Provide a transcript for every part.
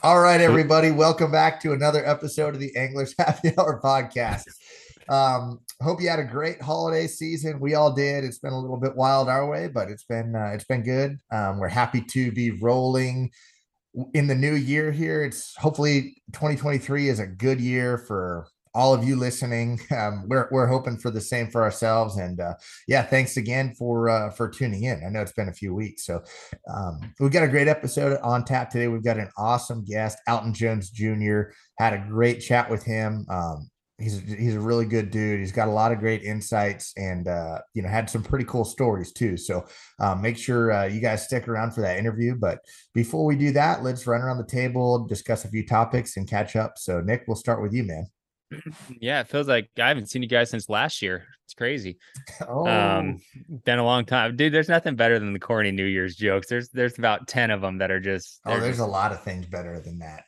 All right, everybody, welcome back to another episode of the Anglers Happy Hour podcast. Um, hope you had a great holiday season. We all did. It's been a little bit wild our way, but it's been uh, it's been good. Um, we're happy to be rolling in the new year here. It's hopefully 2023 is a good year for all of you listening. Um, we're we're hoping for the same for ourselves. And uh, yeah, thanks again for uh, for tuning in. I know it's been a few weeks, so um, we've got a great episode on tap today. We've got an awesome guest, Alton Jones Jr. Had a great chat with him. Um, he's he's a really good dude. He's got a lot of great insights and uh, you know had some pretty cool stories too. So um, make sure uh, you guys stick around for that interview. But before we do that, let's run around the table, discuss a few topics, and catch up. So Nick, we'll start with you, man. Yeah, it feels like I haven't seen you guys since last year. It's crazy. Oh, Um, been a long time, dude. There's nothing better than the corny New Year's jokes. There's there's about ten of them that are just. oh, there's a lot of things better than that.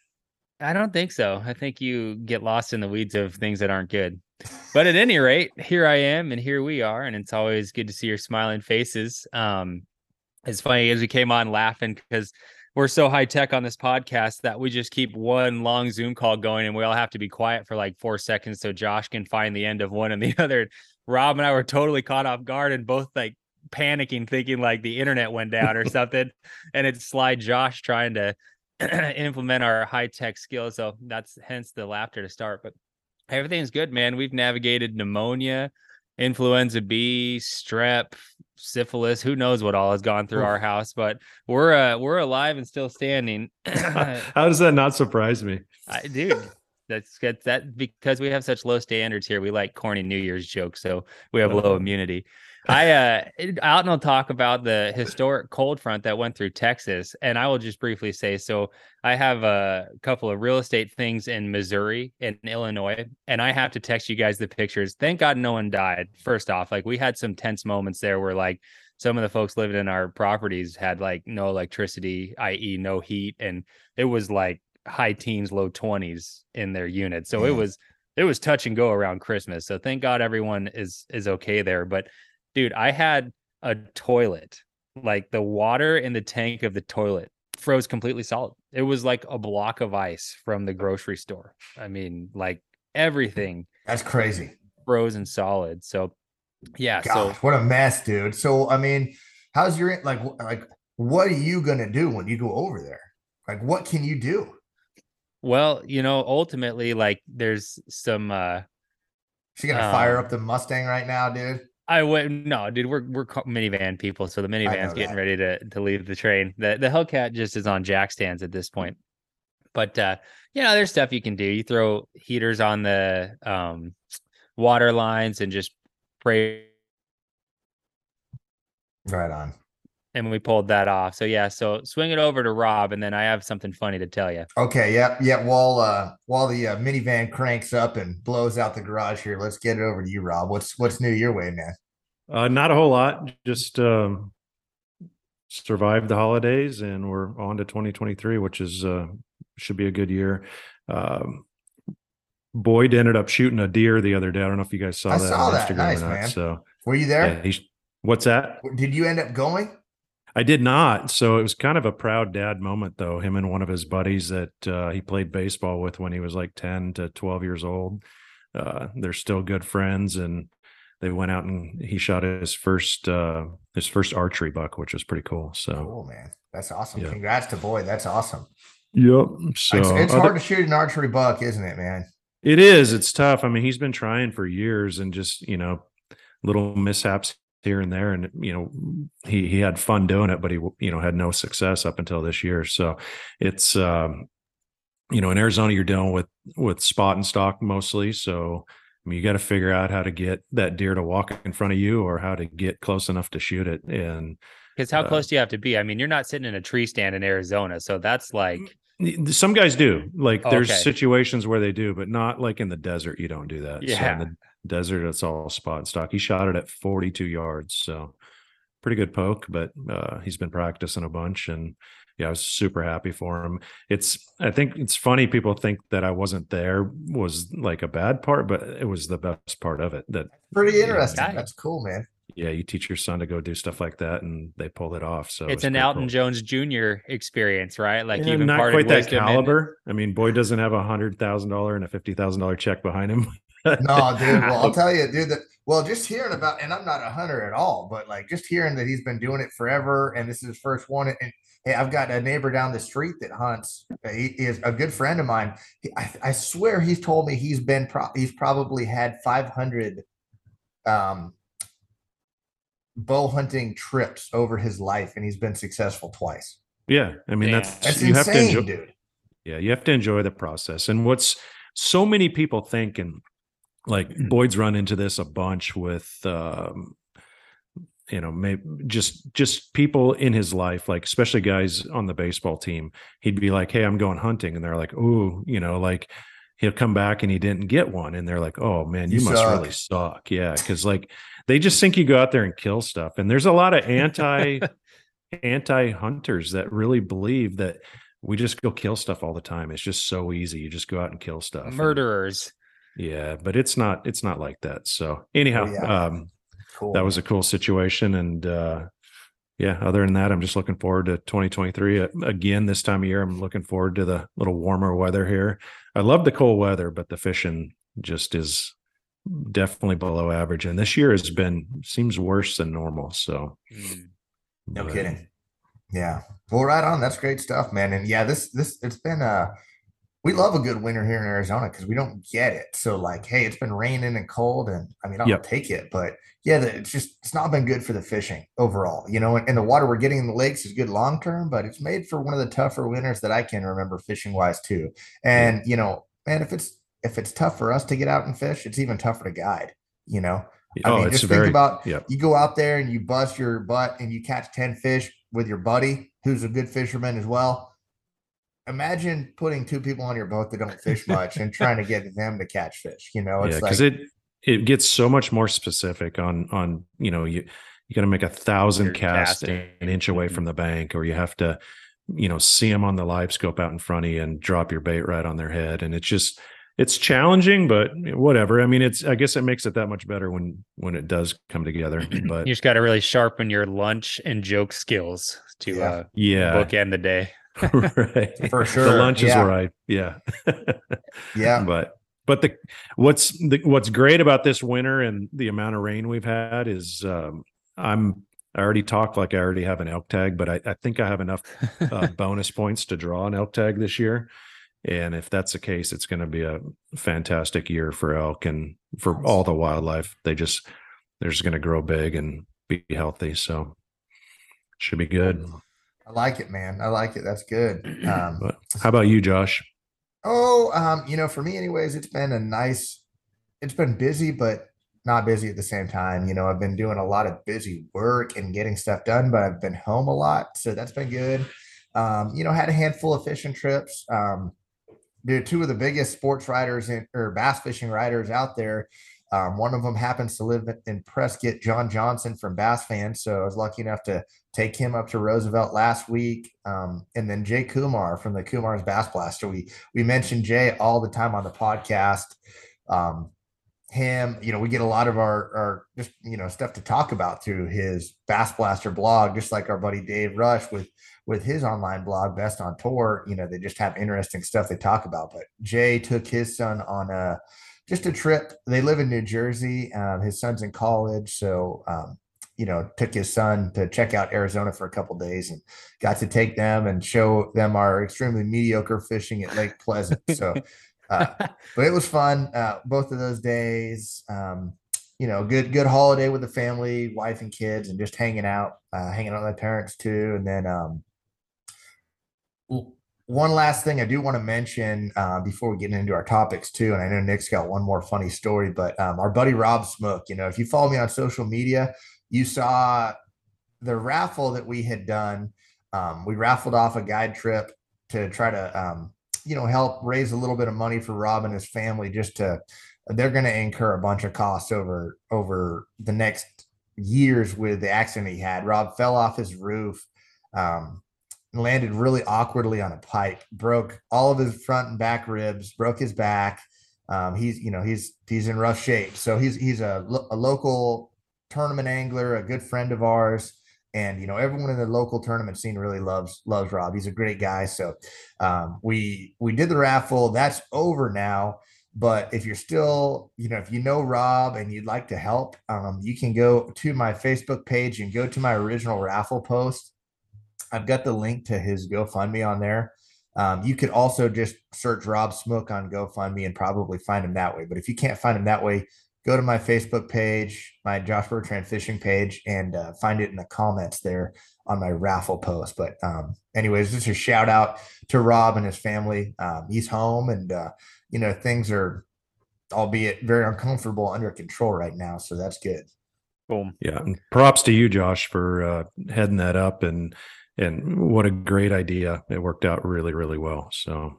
I don't think so. I think you get lost in the weeds of things that aren't good. But at any rate, here I am, and here we are, and it's always good to see your smiling faces. Um, it's funny as we came on laughing because we're so high tech on this podcast that we just keep one long Zoom call going, and we all have to be quiet for like four seconds so Josh can find the end of one and the other. Rob and I were totally caught off guard and both like panicking, thinking like the internet went down or something, and it's Sly Josh trying to implement our high tech skills. So that's hence the laughter to start. But everything's good, man. We've navigated pneumonia, influenza B, strep, syphilis. Who knows what all has gone through our house? But we're uh, we're alive and still standing. How does that not surprise me? I, dude. That's good. That because we have such low standards here, we like corny New Year's jokes, so we have low Uh-huh. immunity. I uh out and I'll talk about the historic cold front that went through Texas, and I will just briefly say so. I have a couple of real estate things in Missouri and Illinois, and I have to text you guys the pictures. Thank God no one died. First off, like we had some tense moments there where like some of the folks living in our properties had like no electricity, i.e., no heat, and it was like high teens, low twenties in their unit. So it was it was touch and go around Christmas. So thank God everyone is is okay there. But dude, I had a toilet, like the water in the tank of the toilet froze completely solid. It was like a block of ice from the grocery store. I mean, like everything That's crazy. frozen solid. So yeah, Gosh, so what a mess, dude. So I mean, how's your like like what are you gonna do when you go over there? Like, what can you do? well, you know, ultimately, like there's some uh She gonna fire Um, up the Mustang right now, dude? I would no, dude. We're we're minivan people, so the minivan's getting that. ready to to leave the train. The the Hellcat just is on jack stands at this point. But uh, you know, there's stuff you can do. You throw heaters on the um water lines and just pray. Right on. And we pulled that off. So yeah, so swing it over to Rob, and then I have something funny to tell you. Okay, yep, yep. While uh while the uh, minivan cranks up and blows out the garage here, let's get it over to you, Rob. What's what's new your way, man? Uh, not a whole lot. Just um, survived the holidays, and we're on to 2023, which is uh, should be a good year. Um, Boyd ended up shooting a deer the other day. I don't know if you guys saw I that saw on that. Instagram Nice, or not. man. So Were you yeah, there? he's, what's that? Did you end up going? I did not. So it was kind of a proud dad moment, though. Him and one of his buddies that uh, he played baseball with when he was like 10 to 12 years old. Uh, they're still good friends, and they went out and he shot his first uh, his first archery buck, which was pretty cool. So, Cool, man. That's awesome. Yeah. Congrats to Boyd. That's awesome. yep. So it's it's other- hard to shoot an archery buck, isn't it, man? It is. It's tough. I mean, he's been trying for years and just, you know, little mishaps here and there. And, you know, he, he had fun doing it, but he, you know, had no success up until this year. So it's, um, you know, in Arizona, you're dealing with, with spot and stalk mostly. So, I mean, you got to figure out how to get that deer to walk in front of you or how to get close enough to shoot it. And Because how Uh, close do you have to be? I mean, you're not sitting in a tree stand in Arizona, so that's like some guys do like there's Okay. situations where they do, but not like in the desert. You don't do that. So in Yeah. the desert, it's all spot and stalk. He shot it at 42 yards. So pretty good poke, but uh, he's been practicing a bunch and yeah, I was super happy for him. It's, I think it's funny. People think that I wasn't there was like a bad part, but it was the best part of it. That Pretty interesting. Got it. That's cool, man. yeah, you teach your son to go do stuff like that, and they pull it off. So it's an Alton cool. Jones Jr. experience, right? Like yeah, even not quite that caliber. I mean, boy doesn't have a hundred thousand dollar and a fifty thousand dollar check behind him. No, dude. Well, I'll tell you, dude. That well, just hearing about, and I'm not a hunter at all, but like just hearing that he's been doing it forever, and this is his first one, and Hey, I've got a neighbor down the street that hunts. He is a good friend of mine. He, I, I, swear he's told me he's been pro- he's probably had 500 um, bow hunting trips over his life, and he's been successful twice. Yeah, I mean that's, that's you insane, have to enjoy, dude. Yeah, you have to enjoy the process. And what's so many people think, and like Boyd's run into this a bunch with um, you know maybe just just people in his life like especially guys on the baseball team. He'd be like hey i'm going hunting. And they're like oh you know like he'll come back and he didn't get one. And they're like oh man you, you must suck. really suck. yeah because like they just think you go out there and kill stuff. And there's a lot of anti anti hunters that really believe that we just go kill stuff all the time. It's just so easy. You just go out and kill stuff murderers yeah but it's not it's not like that so anyhow oh, yeah. um cool. That was a cool situation. And uh, yeah, other than that, I'm just looking forward to 2023 again. This time of year, I'm looking forward to the little warmer weather here. I love the cold weather, but the fishing just is definitely below average. And this year has been seems worse than normal. So, mm. no but, kidding. Yeah. Well, right on. That's great stuff, man. And yeah, this this it's been uh we love a good winter here in Arizona because we don't get it. So like, hey, it's been raining and cold, and I mean, I'll yep. take it, but yeah, it's just it's not been good for the fishing overall. You know, and, and the water we're getting in the lakes is good long term, but it's made for one of the tougher winters that I can remember fishing wise too. And you know, man, if it's if it's tough for us to get out and fish, it's even tougher to guide. You know, I oh, mean, just very, think about you go out there and you bust your butt and you catch ten fish with your buddy who's a good fisherman as well imagine putting two people on your boat that don't fish much and trying to get them to catch fish. You know, it's yeah, because like, it it gets so much more specific on on you know you you got to make a thousand casts an inch away mm-hmm. from the bank, or you have to you know see them on the live scope out in front of you and drop your bait right on their head, and it's just it's challenging, but whatever. I mean, it's I guess it makes it that much better when when it does come together. But you just got to really sharpen your lunch and joke skills to yeah. uh yeah bookend the day. right. For sure. The lunch is right. Yeah. yeah. But but the what's the what's great about this winter and the amount of rain we've had is um, I'm I already talked like I already have an elk tag, but I, I think I have enough uh, bonus points to draw an elk tag this year. And if that's the case, it's going to be a fantastic year for elk and for all the wildlife. They just they're just going to grow big and be healthy. So should be good. I like it, man. I like it. That's good. Um, how about you, Josh? Oh, um, you know, for me, anyways, it's been a nice. It's been busy, but not busy at the same time. You know, I've been doing a lot of busy work and getting stuff done, but I've been home a lot, so that's been good. Um, you know, had a handful of fishing trips. Um, dude, two of the biggest sports writers in, or bass fishing writers out there. Um, one of them happens to live in Prescott, John Johnson from Bass Fan. So I was lucky enough to take him up to Roosevelt last week. Um, and then Jay Kumar from the Kumar's Bass Blaster. We we mentioned Jay all the time on the podcast. Um, him, you know, we get a lot of our our just you know stuff to talk about through his Bass Blaster blog, just like our buddy Dave Rush with with his online blog, Best on Tour. You know, they just have interesting stuff they talk about. But Jay took his son on a just a trip. They live in New Jersey. Um, his son's in college, so um, you know, took his son to check out Arizona for a couple days and got to take them and show them our extremely mediocre fishing at Lake Pleasant. So, uh, but it was fun uh, both of those days. Um, you know, good good holiday with the family, wife and kids, and just hanging out, uh, hanging out with my parents too. And then um, one last thing I do want to mention uh, before we get into our topics too, and I know Nick's got one more funny story, but um, our buddy Rob Smook, you know, if you follow me on social media, you saw the raffle that we had done. Um, we raffled off a guide trip to try to, um, you know, help raise a little bit of money for Rob and his family. Just to, they're going to incur a bunch of costs over over the next years with the accident he had. Rob fell off his roof. Landed really awkwardly on a pipe, broke all of his front and back ribs, broke his back. Um, he's you know he's he's in rough shape. So he's he's a, a local tournament angler, a good friend of ours. And you know, everyone in the local tournament scene really loves loves Rob. He's a great guy. So um, we we did the raffle. That's over now. But if you're still, you know, if you know Rob and you'd like to help, um, you can go to my Facebook page and go to my original raffle post. I've got the link to his GoFundMe on there. Um, you could also just search Rob Smook on GoFundMe and probably find him that way. But if you can't find him that way, go to my Facebook page, my Josh Bertrand fishing page, and uh, find it in the comments there on my raffle post. But um, anyways, just a shout out to Rob and his family. Um, he's home, and uh, you know things are, albeit very uncomfortable, under control right now. So that's good. Boom. Yeah, and props to you, Josh, for uh, heading that up and and what a great idea. It worked out really, really well. So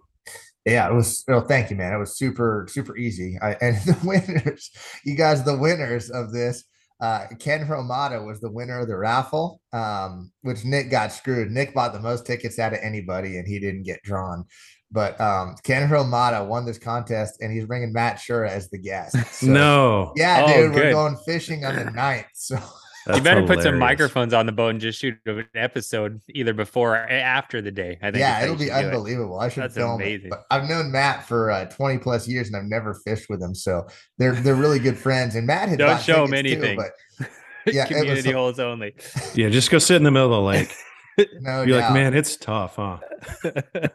yeah, it was. Well, thank you, man. It was super, super easy. I, and the winners, you guys, the winners of this, uh, Ken Romata was the winner of the raffle, um, which Nick got screwed. Nick bought the most tickets out of anybody, and he didn't get drawn. But um, Ken Romata won this contest, and he's bringing Matt Shura as the guest. So, no, yeah, Oh, dude, we're going fishing on the ninth. So That's you better put some microphones on the boat and just shoot an episode either before or after the day. I think. yeah, it'll be should do it. unbelievable. I should That's film amazing. it. I've known Matt for uh, 20 plus years, and I've never fished with him. So they're they're really good friends. And Matt had Don't bought show him tickets too, anything. but Yeah, it was Community some- holes only. Yeah, just go sit in the middle of the lake. no You're like, man, it's tough, huh?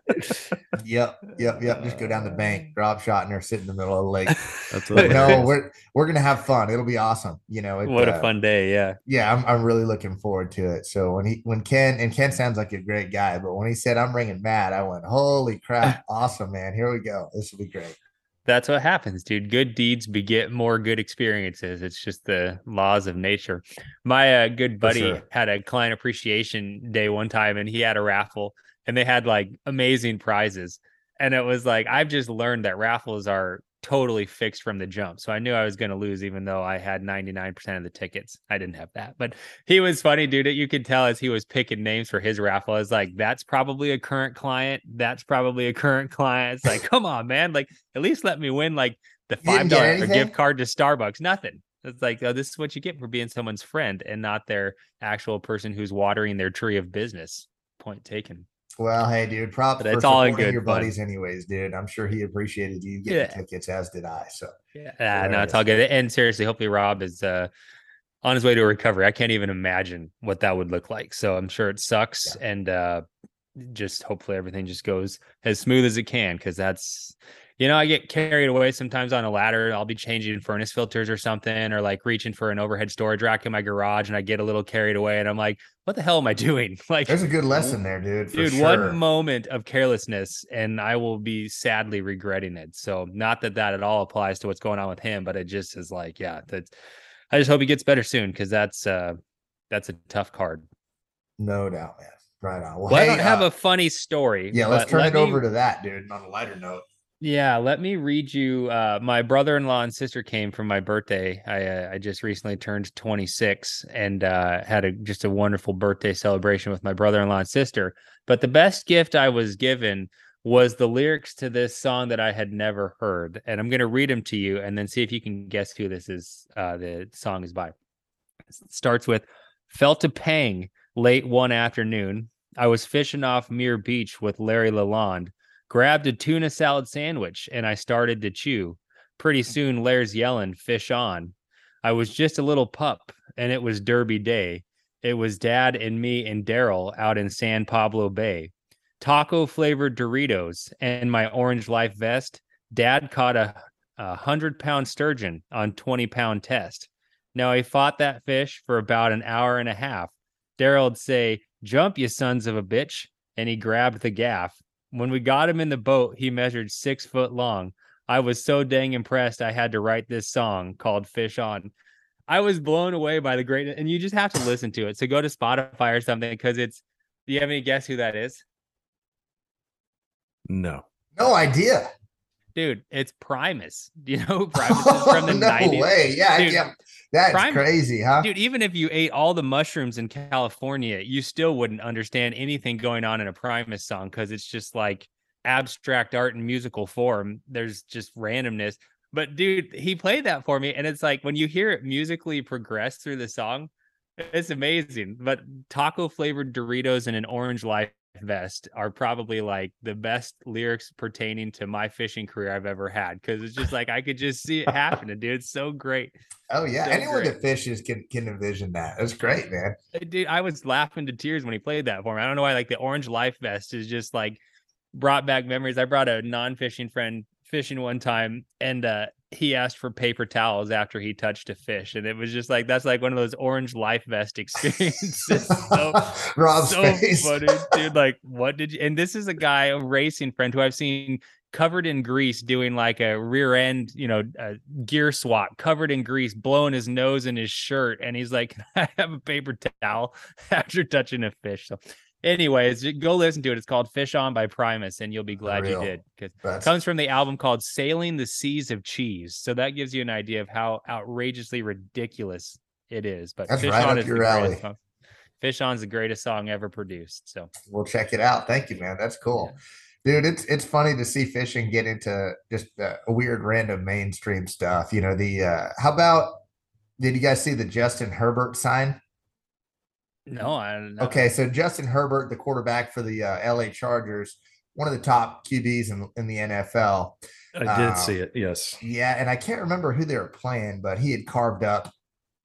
Yep, yep, yep. Just go down the bank, drop shot, and sit in the middle of the lake. That's But no, we're we're gonna have fun. It'll be awesome. You know, it, what uh, a fun day. Yeah. Yeah, I'm I'm really looking forward to it. So when he when Ken and Ken sounds like a great guy, but when he said I'm bringing Matt, I went, holy crap, awesome, man. Here we go. This will be great. That's what happens, dude. Good deeds beget more good experiences. It's just the laws of nature. My uh, good buddy sure. had a client appreciation day one time and he had a raffle and they had like amazing prizes. And it was like, I've just learned that raffles are totally fixed from the jump. So I knew I was going to lose, even though I had 99% of the tickets. I didn't have that, but he was funny, dude. You could tell as he was picking names for his raffle. I was like, that's probably a current client. That's probably a current client. It's like, come on, man. Like, at least let me win like the $5 gift card to Starbucks. Nothing. It's like, oh, this is what you get for being someone's friend and not their actual person who's watering their tree of business. Point taken. Well, hey, dude, props But for it's all good your buddies, anyways, dude. I'm sure he appreciated you getting Yeah. tickets, as did I. So Yeah, uh, no, it's all good. And seriously, hopefully Rob is uh on his way to recovery. I can't even imagine what that would look like. So I'm sure it sucks and uh just hopefully everything just goes as smooth as it can because that's you know, I get carried away sometimes on a ladder. I'll be changing furnace filters or something, or like reaching for an overhead storage rack in my garage, and I get a little carried away, and I'm like, "What the hell am I doing?" Like, there's a good lesson there, dude. Dude sure. one moment of carelessness and i will be sadly regretting it so not that that at all applies to what's going on with him but it just is like yeah that's i just hope he gets better soon because that's uh that's a tough card no doubt, man. Right on. Well, well, i don't have uh, a funny story yeah. Let's turn it me- over to that, dude. On a lighter note. Yeah let me read you uh my brother-in-law and sister came for my birthday. I uh, i just recently turned 26 and uh had a just a wonderful birthday celebration with my brother-in-law and sister. But the best gift i was given was the lyrics to this song that i had never heard and i'm going to read them to you and then see if you can guess who this is uh the song is by. It starts with felt a pang late one afternoon. I was fishing off Muir beach with larry lalonde grabbed a tuna salad sandwich and I started to chew. Pretty mm. soon, Ler's yelling, fish on. I was just a little pup and it was Derby Day. It was dad and me and Daryl out in San Pablo Bay. Taco flavored Doritos and my orange life vest. Dad caught a, a hundred pound sturgeon on 20 pound test. Now he fought that fish for about an hour and a half. Daryl'd say, Jump, you sons of a bitch. And he grabbed the gaff. When we got him in the boat, he measured six foot long. I was so dang impressed, I had to write this song called Fish On. I was blown away by the greatness, and you just have to listen to it. So go to Spotify or something because it's. Do you have any guess who that is? No. No idea. Dude, it's Primus. You know Primus is from the no 90s? way. Yeah, Dude, yeah. That's Prime- crazy, huh? Dude, even if you ate all the mushrooms in California, you still wouldn't understand anything going on in a Primus song because it's just like abstract art in musical form. There's just randomness. But dude, he played that for me, and it's like when you hear it musically progress through the song, it's amazing. But taco flavored Doritos and an orange life vest are probably like the best lyrics pertaining to my fishing career I've ever had because it's just like I could just see it happening, dude. It's so great. Oh yeah, So anyone great. that fishes can can envision that. That's great, man. Dude, I was laughing to tears when he played that for me. I don't know why, like the orange life vest is just like brought back memories. I brought a non-fishing friend fishing one time and uh he asked for paper towels after he touched a fish. And it was just like that's like one of those orange life vest experiences. so Rob's so face. funny, dude. Like, what did you? And this is a guy, a racing friend who I've seen covered in grease doing like a rear end, you know, a gear swap, covered in grease, blowing his nose in his shirt, and he's like, "Can "I have a paper towel after touching a fish." So, anyways, go listen to it. It's called "Fish On" by Primus, and you'll be glad you did because That's- comes from the album called "Sailing the Seas of Cheese." So that gives you an idea of how outrageously ridiculous it is. But That's "Fish right On" up is your alley. song. Fish On's the greatest song ever produced. So we'll check it out. Thank you, man. That's cool. Dude, it's it's funny to see fishing get into just uh, weird random mainstream stuff. You know, the uh how about did you guys see the Justin Herbert sign? No, I don't know. Okay, so Justin Herbert, the quarterback for the uh, LA Chargers, one of the top QBs in, in the NFL. I did Uh, see it. Yes. Yeah, and I can't remember who they were playing, but he had carved up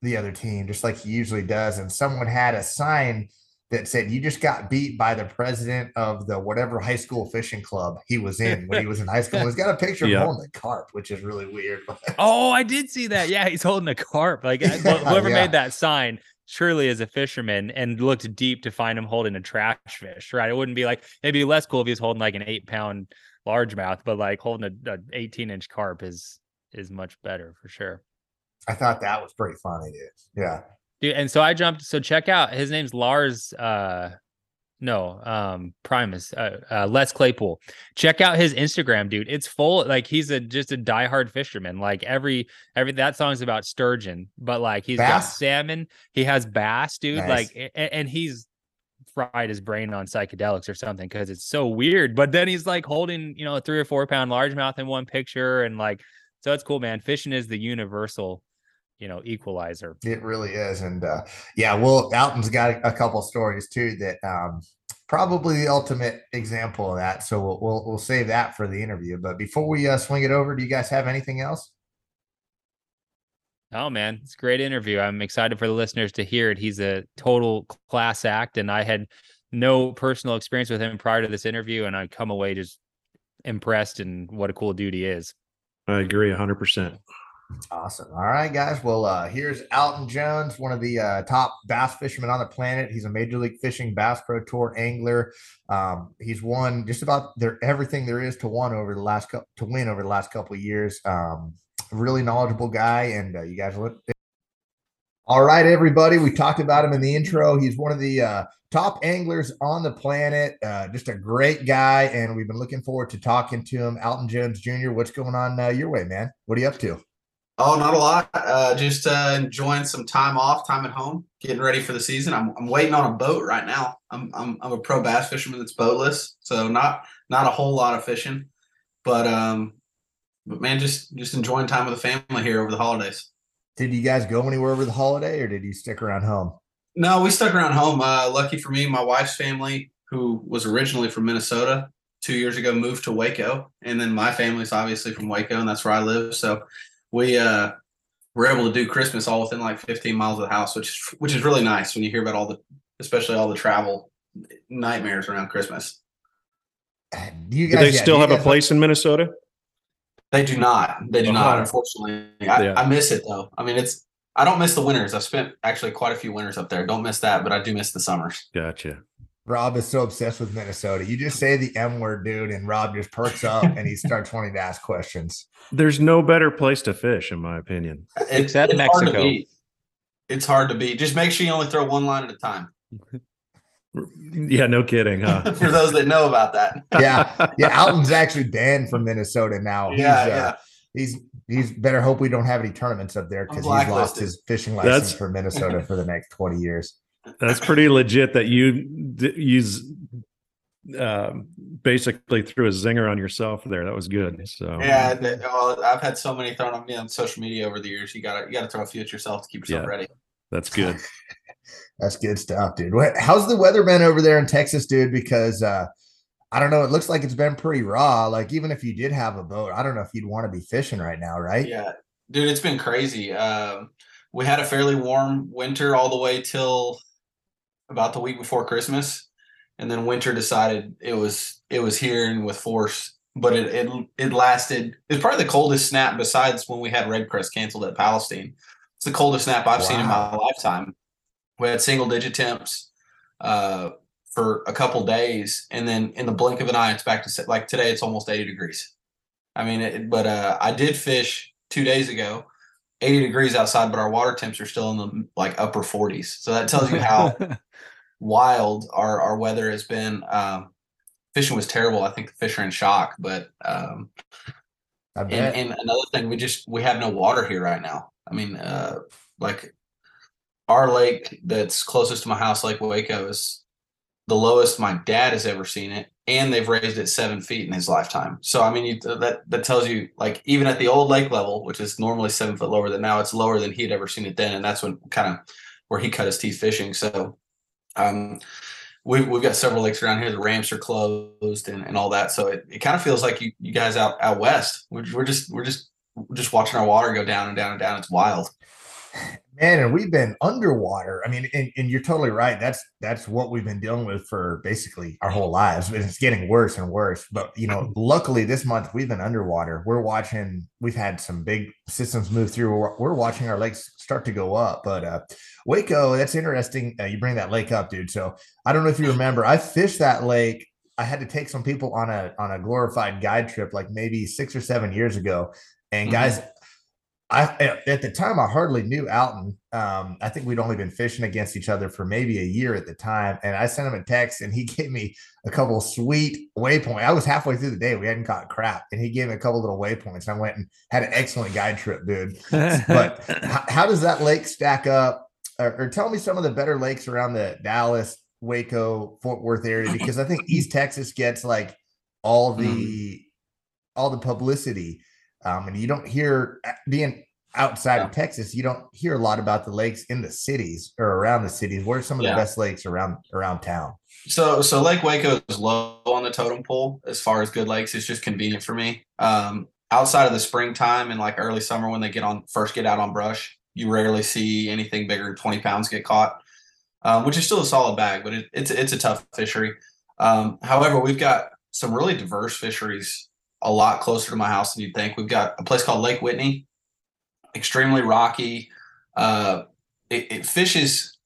the other team just like he usually does. And someone had a sign that said, You just got beat by the president of the whatever high school fishing club he was in when he was in high school. He's got a picture of Yeah. him holding a carp, which is really weird. Oh, I did see that. Yeah, he's holding a carp. Like whoever Yeah. made that sign surely as a fisherman and looked deep to find him holding a trash fish, right? It wouldn't be like it'd be less cool if he was holding like an eight pound largemouth, but like holding a, a 18 inch carp is is much better for sure. I thought that was pretty funny, dude. Yeah. Dude, and so I jumped. So check out his name's Lars. Uh, no, um, Primus. Uh, uh, Les Claypool. Check out his Instagram, dude. It's full. Like he's a just a diehard fisherman. Like every every that song's about sturgeon, but like he's got salmon. He has bass, dude. Nice. Like a- a- and he's fried his brain on psychedelics or something because it's so weird. But then he's like holding, you know, a three or four pound largemouth in one picture, and like so it's cool, man. Fishing is the universal, you know, equalizer. It really is. And uh yeah, well, Alton's got a couple stories too that um probably the ultimate example of that. So we'll we'll, we'll save that for the interview. But before we uh, swing it over, do you guys have anything else? Oh man, it's a great interview. I'm excited for the listeners to hear it. He's a total class act, and I had no personal experience with him prior to this interview, and I come away just impressed and what a cool dude he is. I agree 100%. Awesome. All right, guys. Well, uh, here's Alton Jones, one of the uh, top bass fishermen on the planet. He's a Major League Fishing Bass Pro Tour angler. Um, he's won just about there everything there is to one over the last couple to win over the last couple of years. Um, really knowledgeable guy, and uh, you guys look. All right, everybody. We talked about him in the intro. He's one of the uh, top anglers on the planet. Uh, just a great guy, and we've been looking forward to talking to him. Alton Jones Jr. What's going on uh, your way, man? What are you up to? Oh, not a lot. Uh, just uh, enjoying some time off, time at home, getting ready for the season. I'm, I'm waiting on a boat right now. I'm, I'm I'm a pro bass fisherman that's boatless, so not not a whole lot of fishing, but um, but man, just just enjoying time with the family here over the holidays. Did you guys go anywhere over the holiday, or did you stick around home? No, we stuck around home. Uh, lucky for me, my wife's family, who was originally from Minnesota, two years ago moved to Waco, and then my family's obviously from Waco, and that's where I live. So we uh, were able to do Christmas all within like 15 miles of the house, which is which is really nice when you hear about all the, especially all the travel nightmares around Christmas. Do you Do guys they yeah, still do you have a guys- place in Minnesota? They do not. They do not. Oh. Unfortunately, I, Yeah. I miss it though. I mean, it's I don't miss the winters. I've spent actually quite a few winters up there. Don't miss that, but I do miss the summers. Gotcha. Rob is so obsessed with Minnesota. You just say the M word, dude, and Rob just perks up and he starts wanting to ask questions. There's no better place to fish, in my opinion. It- Except it's hard to Mexico. beat. It's hard to beat. Just make sure you only throw one line at a time. Yeah, no kidding, huh? For those that know about that. Yeah, Yeah, Alton's actually banned from Minnesota now. He's, Yeah, uh, yeah. He's he's better hope we don't have any tournaments up there because he's lost his fishing license That's- for Minnesota for the next 20 years. That's pretty legit that you d- use um, basically threw a zinger on yourself there. That was good. So Yeah, the- well, I've had so many thrown on me on social media over the years. You gotta you gotta throw a few at yourself to keep yourself Yeah. ready. that's good. That's good stuff, dude. What, how's the weather been over there in Texas, dude? Because uh, I don't know. It looks like it's been pretty raw. Like even if you did have a boat, I don't know if you'd want to be fishing right now, right? Yeah, dude, it's been crazy. Um, we had a fairly warm winter all the way till about the week before Christmas, and then winter decided it was it was here and with force. But it it it lasted. It's probably the coldest snap besides when we had REDCREST canceled at Palestine. It's the coldest snap I've seen in my lifetime. We had single digit temps uh, for a couple days, and then in the blink of an eye, it's back to like today. It's almost eighty degrees. I mean, it, but uh, I did fish two days ago, 80 degrees outside, but our water temps are still in the like upper 40s. So that tells you how wild our, our weather has been. Um, fishing was terrible. I think the fish are in shock, but um, and, and another thing, we just we have no water here right now. I mean, uh, like our lake that's closest to my house, Lake Waco, is the lowest my dad has ever seen it, and they've raised it seven feet in his lifetime. So I mean, you, that that tells you like even at the old lake level, which is normally seven foot lower than now, it's lower than he'd ever seen it then, and that's when kind of where he cut his teeth fishing. So um, we've we've got several lakes around here. The ramps are closed and, and all that. So it, it kind of feels like you you guys out out west. We're, we're just we're just just watching our water go down and down and down. It's wild. Man, and we've been underwater. I mean, and, and you're totally right. That's that's what we've been dealing with for basically our whole lives. And it's getting worse and worse. But you know, luckily this month we've been underwater. We're watching. We've had some big systems move through. We're, we're watching our lakes start to go up. But uh, Waco, that's interesting. Uh, you bring that lake up, dude. So I don't know if you remember. I fished that lake. I had to take some people on a on a glorified guide trip, like maybe six or seven years ago. And Mhm. guys, I at at the time I hardly knew Alton. Um, I think we'd only been fishing against each other for maybe a year at the time, and I sent him a text, and he gave me a couple sweet waypoints. I was halfway through the day; we hadn't caught crap, and he gave me a couple little waypoints. I went and had an excellent guide trip, dude. But how, how does that lake stack up? Or, or tell me some of the better lakes around the Dallas, Waco, Fort Worth area, because I think East Texas gets like all the all the publicity um, and you don't hear uh, being outside of Texas, you don't hear a lot about the lakes in the cities or around the cities. Where's some of Yeah. the best lakes around around town? So so Lake Waco is low on the totem pole as far as good lakes. It's just convenient for me. Um, outside of the springtime and like early summer when they get on first get out on brush, you rarely see anything bigger than 20 pounds get caught, um, which is still a solid bag, but it, it's it's a tough fishery. Um, however, we've got some really diverse fisheries a lot closer to my house than you'd think. We've got a place called Lake Whitney, extremely rocky. Uh, it, it fishes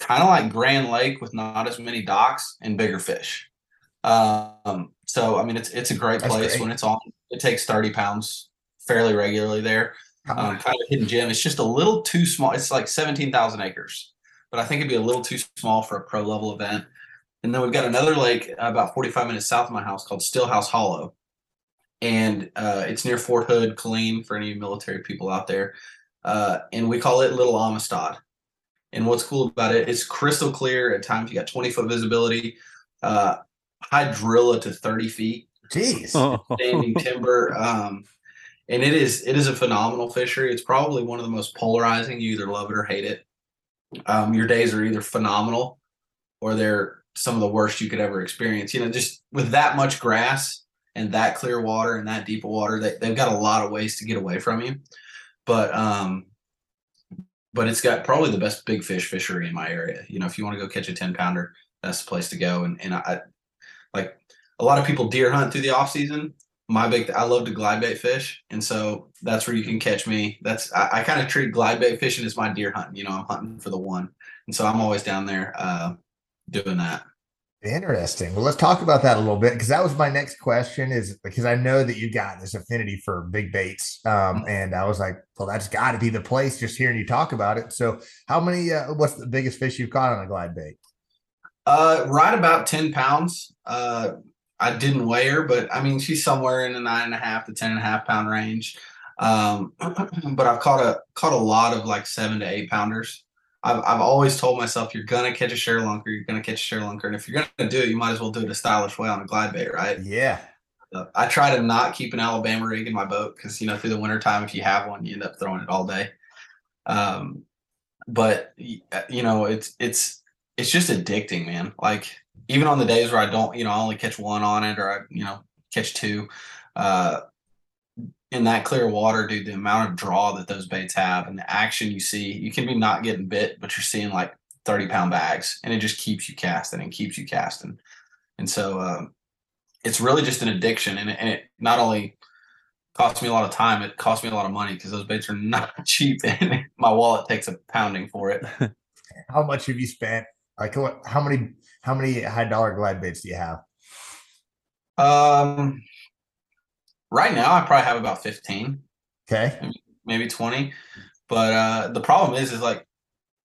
kind of like Grand Lake with not as many docks and bigger fish. Um, so I mean, it's it's a great That's place great. when it's on. It takes thirty pounds fairly regularly there. How- Um, kind of a hidden gem. It's just a little too small. It's like seventeen thousand acres, but I think it'd be a little too small for a pro level event. And then we've got another lake about forty five minutes south of my house called Stillhouse Hollow, and uh, it's near Fort Hood, Killeen, for any military people out there. Uh, and we call it Little Amistad. And what's cool about it, it's crystal clear. At times, you got 20 foot visibility, uh, hydrilla to 30 feet, Jeez. Oh. standing timber. Um, and it is it is a phenomenal fishery. It's probably one of the most polarizing. You either love it or hate it. Um, your days are either phenomenal or they're some of the worst you could ever experience. You know, just with that much grass and that clear water and that deep water, they, they've got a lot of ways to get away from you. But um, but it's got probably the best big fish fishery in my area. You know, if you want to go catch a 10 pounder, that's the place to go. And and I, I like a lot of people deer hunt through the off season. My big, I love to glide bait fish, and so that's where you can catch me. That's I, I kind of treat glide bait fishing as my deer hunting. You know, I'm hunting for the one, and so I'm always down there uh, doing that. Interesting. Well, let's talk about that a little bit because that was my next question. Is because I know that you got this affinity for big baits, um, and I was like, well, that's got to be the place. Just hearing you talk about it. So, how many? Uh, what's the biggest fish you've caught on a glide bait? Uh, right about 10 pounds. Uh, I didn't weigh her, but I mean, she's somewhere in the nine and a half to ten and a half pound range. Um, but I've caught a caught a lot of like seven to eight pounders. I've, I've always told myself you're gonna catch a ShareLunker, you're gonna catch a ShareLunker, and if you're gonna do it, you might as well do it a stylish way on a glide bait, right? Yeah. Uh, I try to not keep an Alabama rig in my boat because you know through the wintertime, if you have one, you end up throwing it all day. Um, but uh, you know it's it's it's just addicting, man. Like even on the days where I don't, you know, I only catch one on it or I, you know, catch two. Uh, in that clear water, dude, the amount of draw that those baits have and the action you see, you can be not getting bit, but you're seeing like 30 pound bags and it just keeps you casting and keeps you casting. And so, um, it's really just an addiction and it, and it not only costs me a lot of time, it costs me a lot of money because those baits are not cheap and my wallet takes a pounding for it. How much have you spent? Like what, how many, how many high dollar glide baits do you have? Um, right now I probably have about 15, Okay. maybe 20. But uh, the problem is, is like,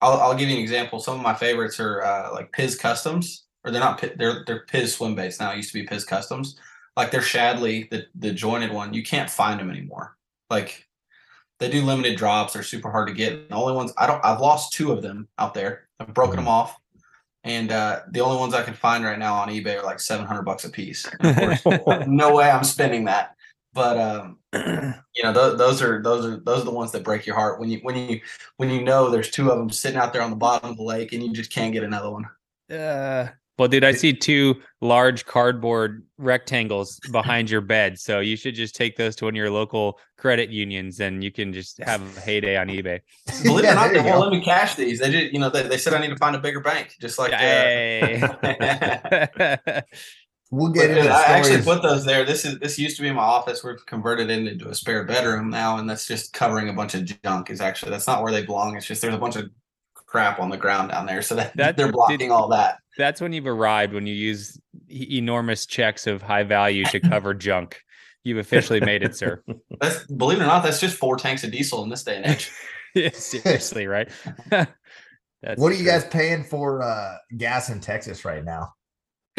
I'll, I'll give you an example. Some of my favorites are uh, like Piz Customs, or they're not, Pi- they're they're Piz swim baits now. It used to be Piz Customs. Like they're Shadley, the the jointed one. You can't find them anymore. Like they do limited drops. They're super hard to get. The only ones I don't, I've lost two of them out there. I've broken them off. And uh, the only ones I can find right now on eBay are like 700 bucks a piece. And of course, no way I'm spending that. But um, you know, th- those are those are those are the ones that break your heart when you when you when you know there's two of them sitting out there on the bottom of the lake and you just can't get another one. Uh, well, dude, I see two large cardboard rectangles behind your bed. So you should just take those to one of your local credit unions and you can just have a heyday on eBay. Believe it or not, they won't let me cash these. They just, you know, they, they said I need to find a bigger bank, just like. Uh, Hey. We'll but, get into uh, I actually put those there. This is this used to be my office. We've converted it into a spare bedroom now, and that's just covering a bunch of junk. Is actually that's not where they belong. It's just there's a bunch of crap on the ground down there, so that, That they're blocking did- all that. That's when you've arrived when you use enormous checks of high value to cover junk. You've officially made it, sir. That's believe it or not, that's just four tanks of diesel in this day and age. Yeah, Seriously, right? That's what are you guys paying for uh, gas in Texas right now?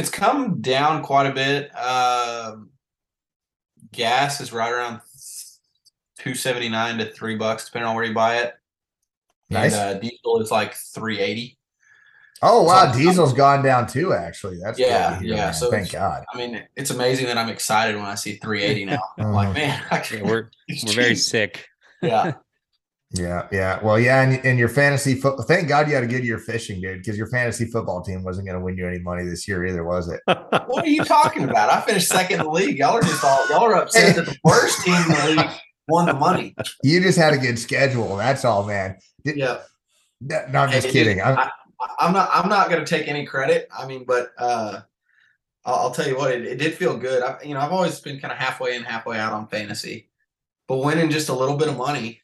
It's come down quite a bit. Um, gas is right around two seventy nine to three bucks, depending on where you buy it. Nice. And uh, diesel is like three eighty. Oh wow, So- diesel's gone down too. Actually, that's Yeah, hear, yeah, man. so thank God. I mean, it's amazing that I'm excited when I see three eighty now. I'm like, Mhm. man, I Yeah, we're we're very sick. yeah. Yeah, yeah. Well, yeah, and, and your fantasy football. Thank God you had a good year fishing, dude, because your fantasy football team wasn't going to win you any money this year either, was it? What are you talking about? I finished second in the league. Y'all are just all y'all are upset that the worst team in the league won the money. You just had a good schedule. That's all, man. Did- Yeah. No, no, I'm just Hey, kidding. dude, I'm, I, I'm not. I'm not going to take any credit. I mean, but uh, I'll, I'll tell you what. It, it did feel good. I, you know, I've always been kind of halfway in, halfway out on fantasy, but winning just a little bit of money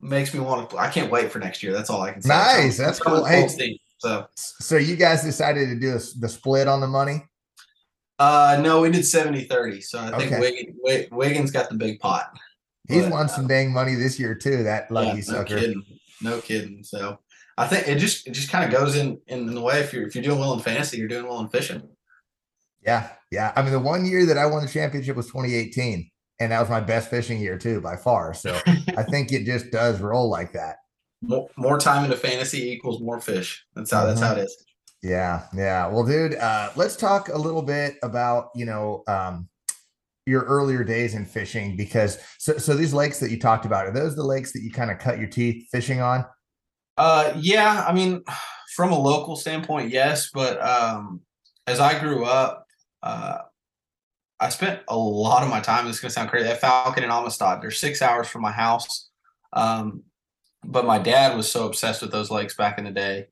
makes me want to. I can't wait for next year. That's all I can say. Nice, I'm- that's cool. Hey. so, so you guys decided to do a the split on the money. uh, no, we did 70-30. So I think Okay. Wiggins, Wig- Wiggins got the big pot. He's But, won some dang money this year too. That lucky Yeah, no sucker. kidding. No kidding. So I think it just it just kind of goes in in the way if you're if you're doing well in fantasy, you're doing well in fishing. Yeah, yeah. I mean, the one year that I won the championship was 2018, and that was my best fishing year too, by far. So I think it just does roll like that. More, more time into fantasy equals more fish. That's how that's how it is. Yeah, yeah. Well, dude, uh, let's talk a little bit about you know um, your earlier days in fishing because so so these lakes that you talked about are those the lakes that you kind of cut your teeth fishing on? Uh, yeah. I mean, from a local standpoint, yes, but um, as I grew up, uh, I spent a lot of my time. This is gonna sound crazy. At Falcon and Amistad, they're six hours from my house. Um, but my dad was so obsessed with those lakes back in the day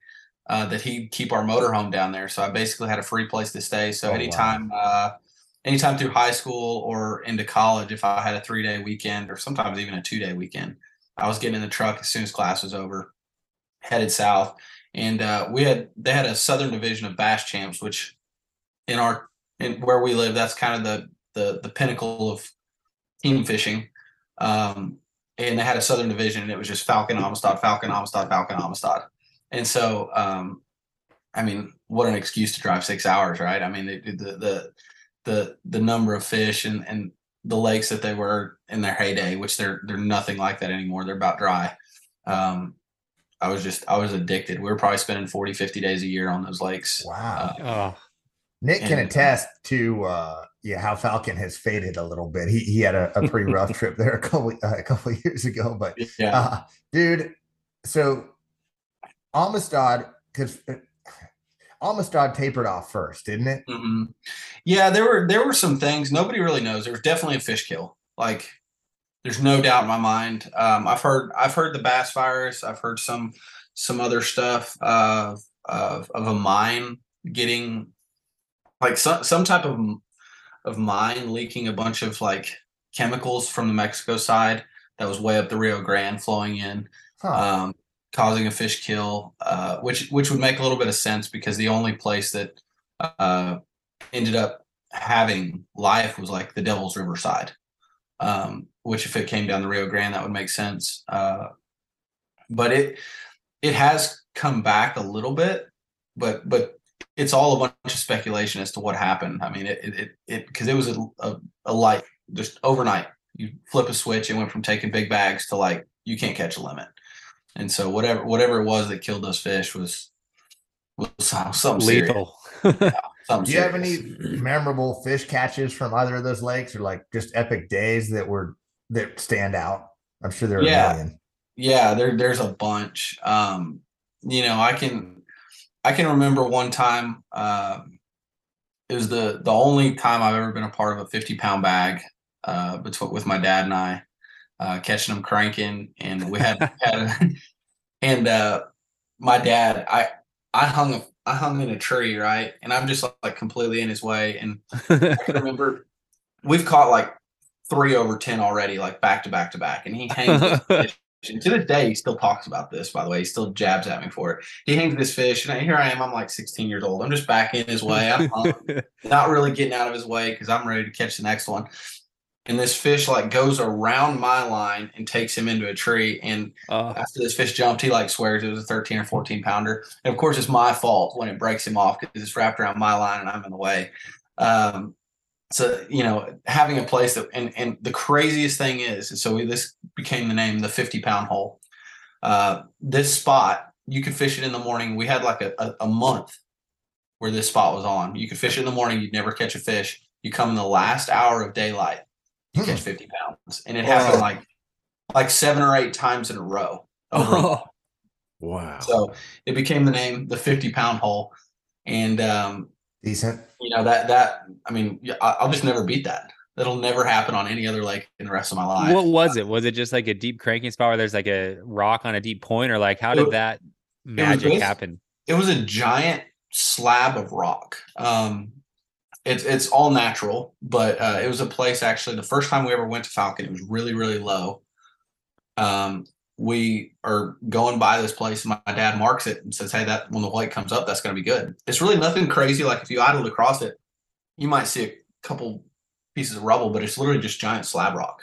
uh, that he'd keep our motorhome down there. So I basically had a free place to stay. So Oh, wow. anytime, uh, anytime through high school or into college, if I had a three day weekend or sometimes even a two day weekend, I was getting in the truck as soon as class was over, headed south. And uh, we had they had a southern division of bass champs, which in our in where we live, that's kind of the the the pinnacle of team fishing. Um, and they had a southern division, and it was just Falcon Amistad, Falcon Amistad, Falcon Amistad. And so, um, I mean, what an excuse to drive six hours, right? I mean, the the the the, the number of fish and and the lakes that they were in their heyday, which they're they're nothing like that anymore. They're about dry. Um, I was just I was addicted. We were probably spending 40, 50 days a year on those lakes. Wow. Uh, Oh, Nick can and- attest to uh yeah how Falcon has faded a little bit. He he had a, a pretty rough trip there a couple uh, a couple of years ago, but yeah. uh, dude, so Amistad because Amistad tapered off first, didn't it? hmm Yeah, there were there were some things nobody really knows. There was definitely a fish kill. Like, there's no doubt in my mind. Um, I've heard I've heard the bass virus. I've heard some some other stuff of of, of a mine getting like some some type of of mine leaking a bunch of like chemicals from the Mexico side that was way up the Rio Grande flowing in Huh. um, causing a fish kill, uh, which which would make a little bit of sense because the only place that uh, ended up having life was like the Devil's River side. Um, which if it came down the Rio Grande, that would make sense. Uh, but it it has come back a little bit, but but it's all a bunch of speculation as to what happened. I mean, it it it because it, was a, a a light just overnight. You flip a switch, it went from taking big bags to like you can't catch a limit. And so whatever whatever it was that killed those fish was was some- something serious, lethal. Do something you have any memorable fish catches from either of those lakes, or like just epic days that were that stand out? I'm sure there are Yeah. a million. Yeah, there there's a bunch. Um, you know, I can I can remember one time um it was the the only time I've ever been a part of a 50 pound bag uh between with my dad and I uh catching them cranking and we had, had and uh my dad I I hung a I hung in a tree, right? And I'm just like completely in his way and I can remember we've caught like three over ten already, like back to back to back, and he hangs. And to this day, he still talks about this. By the way, he still jabs at me for it. He hangs this fish, and here I am. I'm like 16 years old. I'm just back in his way. I'm hung, not really getting out of his way because I'm ready to catch the next one. And this fish like goes around my line and takes him into a tree. And oh, after this fish jumped, he like swears it was a 13 or 14 pounder. And of course, it's my fault when it breaks him off because it's wrapped around my line and I'm in the way. Um, so you know, having a place that and and the craziest thing is, so we, this became the name, the 50 pound hole. Uh, this spot you could fish it in the morning. We had like a, a, a month where this spot was on. You could fish it in the morning. You'd never catch a fish. You come in the last hour of daylight, you catch 50 pounds, and it happened like like seven or eight times in a row. over Wow. so it became the name, the 50 pound hole. And, um, Decent. you know, that, that, I mean, I- I'll just never beat that. That'll never happen on any other lake in the rest of my life. what was it? Was it just like a deep cranking spot where there's like a rock on a deep point, or like how did was- that magic basi- happen? It was a giant slab of rock. Um, it's, it's all natural, but, uh, it was a place actually, the first time we ever went to Falcon, it was really, really low. Um, we are going by this place and my dad marks it and says, Hey, that when the white comes up, that's going to be good. It's really nothing crazy. Like if you idled across it, you might see a couple pieces of rubble, but it's literally just giant slab rock.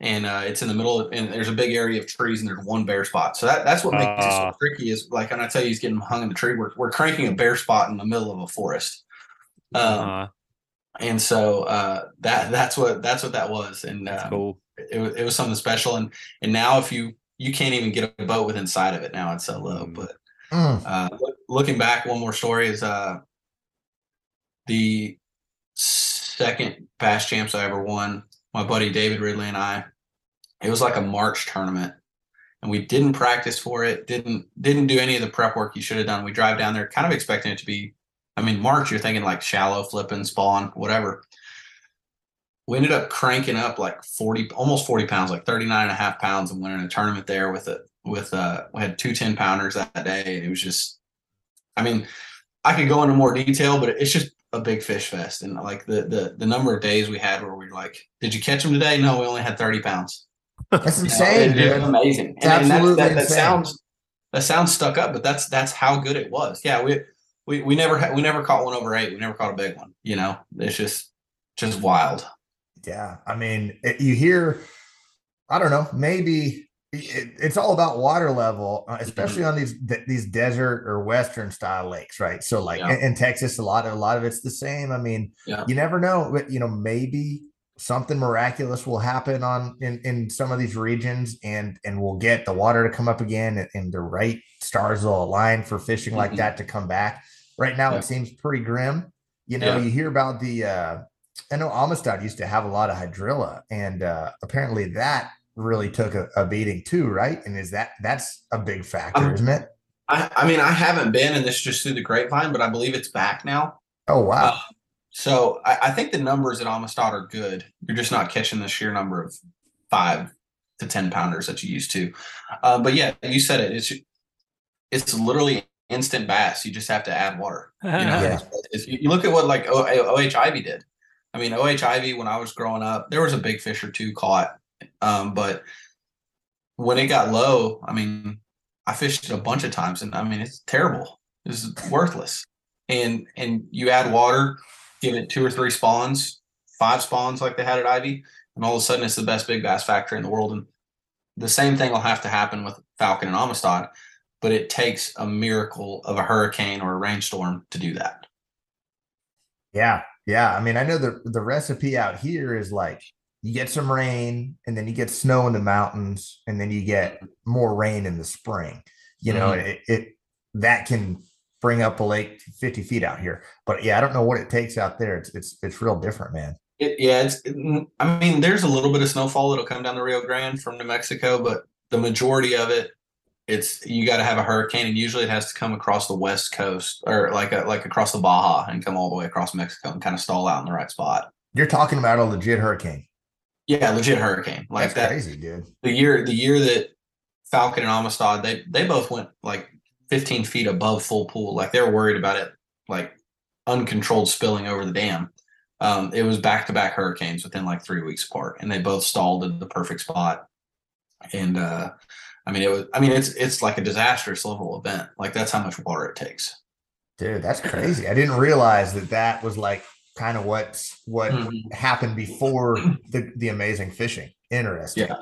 And uh, it's in the middle of, and there's a big area of trees and there's one bare spot. So that, that's what makes it Ah. so tricky is like, and I tell you he's getting hung in the tree, we're, we're cranking a bare spot in the middle of a forest. Um, uh, and so uh, that, that's what, that's what that was. And um, cool. it was, it was something special. And, and now if you, you can't even get a boat within sight of it now. It's so low, Mm. but Mm. uh, look- looking back, one more story is uh, the second bass champs I ever won. My buddy David Ridley and I. It was like a March tournament, and we didn't practice for it. Didn't didn't do any of the prep work you should have done. We drive down there, kind of expecting it to be. I mean, March. You're thinking like shallow, flipping, spawn, whatever. We ended up cranking up like 40, almost 40 pounds, like 39 and a half pounds, and winning a tournament there with it. With uh, we had two 10 pounders that day. and It was just, I mean, I could go into more detail, but it's just a big fish fest. And like the the the number of days we had where we were like, "Did you catch them today?" No, we only had 30 pounds. That's know, insane, it's dude. amazing. It's and, and that's, absolutely that, that sounds that sounds stuck up, but that's that's how good it was. Yeah, we we we never had we never caught one over eight. We never caught a big one. You know, it's just just wild. Yeah, I mean, it, you hear, I don't know, maybe it, it's all about water level, uh, especially Mm-hmm. on these these desert or western style lakes, right? So, like Yeah. in, in Texas, a lot of a lot of it's the same. I mean, Yeah. you never know, but you know, maybe something miraculous will happen on in, in some of these regions and and we'll get the water to come up again and, and the right stars will align for fishing like Mhm. that to come back. Right now Yeah. it seems pretty grim. You know, you hear about the uh I know Amistad used to have a lot of hydrilla and uh apparently that really took a, a beating too, right? And is that that's a big factor, Um, isn't it? I, I mean, I haven't been, and this just through the grapevine, but I believe it's back now. Oh wow. Uh, So I, I think the numbers at Amistad are good. You're just not catching the sheer number of five to ten pounders that you used to. Uh, but yeah, you said it. It's it's literally instant bass. You just have to add water. You know, Yeah. It's- it's- you look at what like o, OH Ivie did. I mean, OH Ivie when I was growing up, there was a big fish or two caught, um, but when it got low, I mean, I fished it a bunch of times, and I mean, it's terrible. It's worthless. And and you add water, give it two or three spawns, five spawns like they had at Ivie, and all of a sudden it's the best big bass factory in the world. And the same thing will have to happen with Falcon and Amistad, but it takes a miracle of a hurricane or a rainstorm to do that. Yeah, yeah. I mean, I know the the recipe out here is like you get some rain and then you get snow in the mountains and then you get more rain in the spring. You know, Mhm. it, it that can bring up a lake 50 feet out here. But yeah, I don't know what it takes out there. It's it's it's real different, man. It, yeah, it's. it- I mean, there's a little bit of snowfall that'll come down the Rio Grande from New Mexico, but the majority of it, it's you got to have a hurricane, and usually it has to come across the west coast or like a, like across the Baja and come all the way across Mexico and kind of stall out in the right spot. You're talking about a legit hurricane. Yeah, legit hurricane like That's that. crazy, dude. The year the year that Falcon and Amistad they they both went like 15 feet above full pool, like they were worried about it like uncontrolled spilling over the dam. Um, it was back to back hurricanes within like three weeks apart, and they both stalled at the perfect spot. And uh, I mean, it was. I mean, it's it's like a disastrous level event. Like that's how much water it takes. Dude, that's crazy. I didn't realize that that was like kind of what what Mhm. happened before the the amazing fishing. Interesting. Yeah.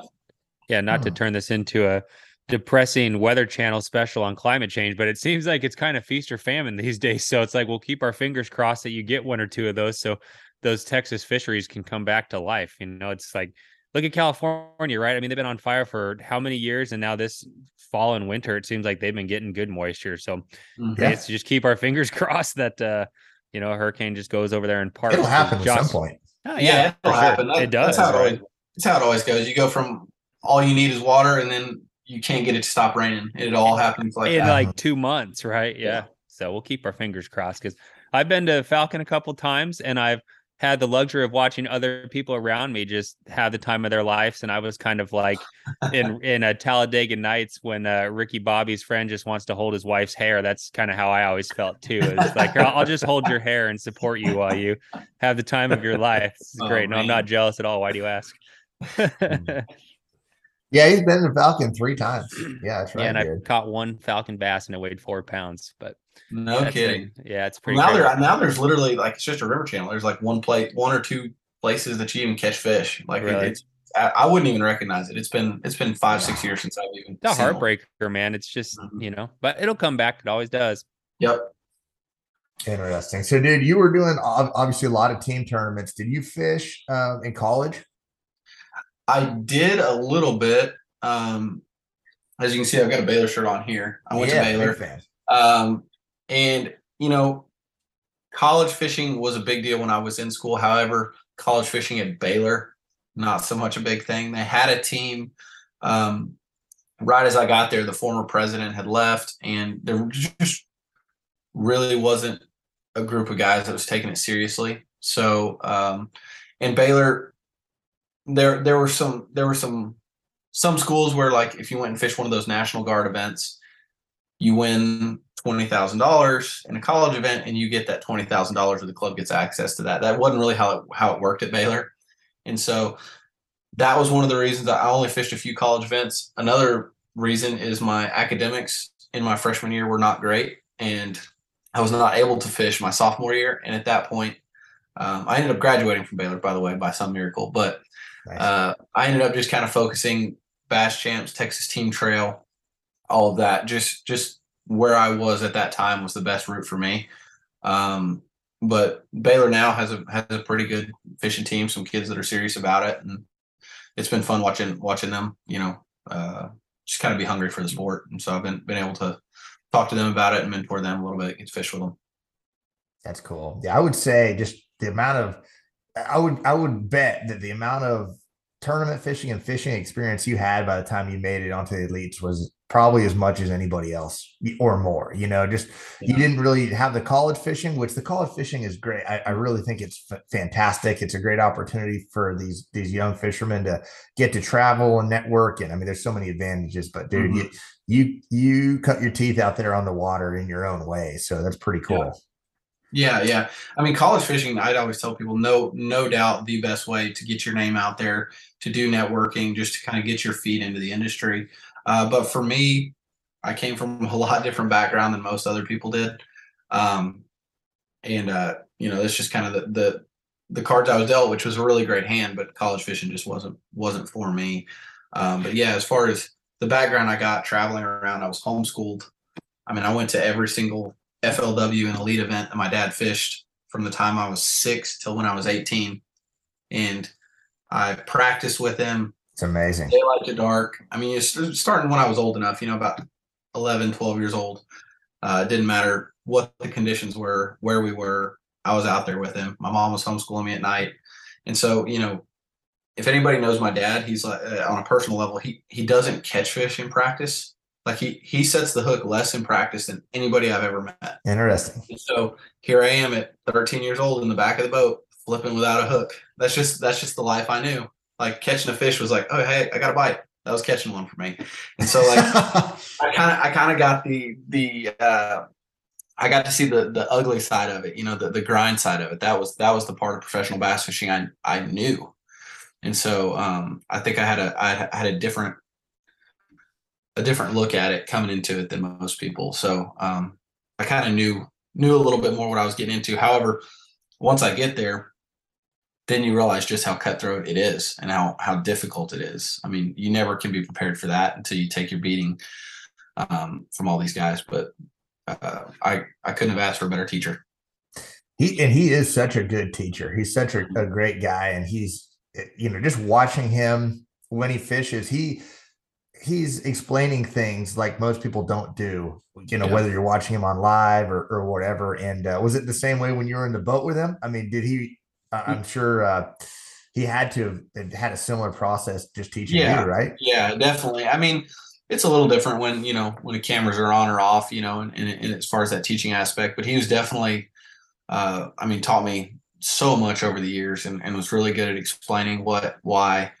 Yeah, not to Hmm. turn this into a depressing weather channel special on climate change, but it seems like it's kind of feast or famine these days. So it's like we'll keep our fingers crossed that you get one or two of those so those Texas fisheries can come back to life. You know, it's like look at California, right? I mean, they've been on fire for how many years and now this fall and winter it seems like they've been getting good moisture. So Mhm. Yeah. it's just keep our fingers crossed that uh you know, a hurricane just goes over there and parts. It'll 'cause happen at some point. Oh, yeah, for it'll sure. happen. That- it does. That's how it, right? always, that's how it always goes. You go from all you need is water, and then you can't get it to stop raining. It all happens like in that. like two months, right? Yeah. Yeah. So we'll keep our fingers crossed because I've been to Falcon a couple times and I've had the luxury of watching other people around me just have the time of their lives. And I was kind of like in in a Talladega Nights when uh, Ricky Bobby's friend just wants to hold his wife's hair. That's kind of how I always felt too. It's like I'll, I'll just hold your hair and support you while you have the time of your life. It's Oh, great. No, I'm not jealous at all. Why do you ask? Yeah, he's been a Falcon three times. Yeah, that's right. yeah, and I caught one Falcon bass and it weighed four pounds. But no that's it. kidding. Yeah, it's pretty. now crazy. there, now there's literally like it's just a river channel. There's like one place, one or two places that you even catch fish. Like Really? it's, I, I wouldn't even recognize it. It's been it's been five six years since I've even. It's a seen heartbreaker, man. It's just Mhm. you know, but it'll come back. It always does. Yep. Interesting. So, dude, you were doing obviously a lot of team tournaments. Did you fish uh, in college? I did a little bit. Um, as you can see, I've got a Baylor shirt on here. I went Yeah, to Baylor. big. Um, and you know, college fishing was a big deal when I was in school. However, college fishing at Baylor, not so much a big thing. They had a team. Um, right as I got there, the former president had left, and there just really wasn't a group of guys that was taking it seriously. So, um, and Baylor, there there were some there were some some schools where like if you went and fished one of those National Guard events, you win twenty thousand dollars in a college event, and you get that twenty thousand dollars, or the club gets access to that. That wasn't really how it how it worked at Baylor, and so that was one of the reasons I only fished a few college events. Another reason is my academics in my freshman year were not great, and I was not able to fish my sophomore year. And at that point, um, I ended up graduating from Baylor, by the way, by some miracle. But Nice. uh, I ended up just kind of focusing Bass Champs, Texas Team Trail, all of that. Just just where I was at that time was the best route for me. Um, but Baylor now has a has a pretty good fishing team, some kids that are serious about it, and it's been fun watching watching them. You know, uh, just kind of be hungry for the sport, and so I've been been able to talk to them about it and mentor them a little bit, get to fish with them. That's cool. Yeah, I would say just the amount of I would I would bet that the amount of tournament fishing and fishing experience you had by the time you made it onto the elites was probably as much as anybody else or more you know just yeah. you didn't really have the college fishing which the college fishing is great i, I really think it's f- fantastic it's a great opportunity for these these young fishermen to get to travel and network and i mean there's so many advantages but dude mm-hmm. you you you cut your teeth out there on the water in your own way so that's pretty cool yeah. Yeah, yeah. I mean, college fishing, I'd always tell people, no, no doubt the best way to get your name out there, to do networking, just to kind of get your feet into the industry. Uh, but for me, I came from a lot different background than most other people did. Um, and, uh, you know, it's just kind of the, the, the cards I was dealt, which was a really great hand, but college fishing just wasn't, wasn't for me. Um, but yeah, as far as the background I got traveling around, I was homeschooled. I mean, I went to every single FLW and elite event that my dad fished from the time I was six till when I was 18. And I practiced with him. It's amazing. Daylight to dark. I mean, starting when I was old enough, you know, about 11, 12 years old. Uh, it didn't matter what the conditions were, where we were. I was out there with him. My mom was homeschooling me at night. And so, you know, if anybody knows my dad, he's like uh, on a personal level, he he doesn't catch fish in practice. Like he he sets the hook less in practice than anybody I've ever met. Interesting. And so here I am at 13 years old in the back of the boat, flipping without a hook. That's just that's just the life I knew. Like catching a fish was like, oh hey, I got a bite. That was catching one for me. And so like I kind of I kind of got the the uh I got to see the the ugly side of it, you know, the the grind side of it. That was that was the part of professional bass fishing I I knew. And so um I think I had a I had a different a different look at it coming into it than most people. So um, I kind of knew knew a little bit more what I was getting into. However, once I get there, then you realize just how cutthroat it is and how how difficult it is. I mean, you never can be prepared for that until you take your beating um, from all these guys. But uh, I I couldn't have asked for a better teacher. He and he is such a good teacher. He's such a, a great guy, and he's you know just watching him when he fishes, he he's explaining things like most people don't do you know yeah. whether you're watching him on live or, or whatever and uh, was it the same way when you were in the boat with him i mean did he i'm sure uh, he had to have had a similar process just teaching yeah. you right yeah definitely i mean it's a little different when you know when the cameras are on or off you know and, and, and as far as that teaching aspect but he was definitely uh, i mean taught me so much over the years and, and was really good at explaining what why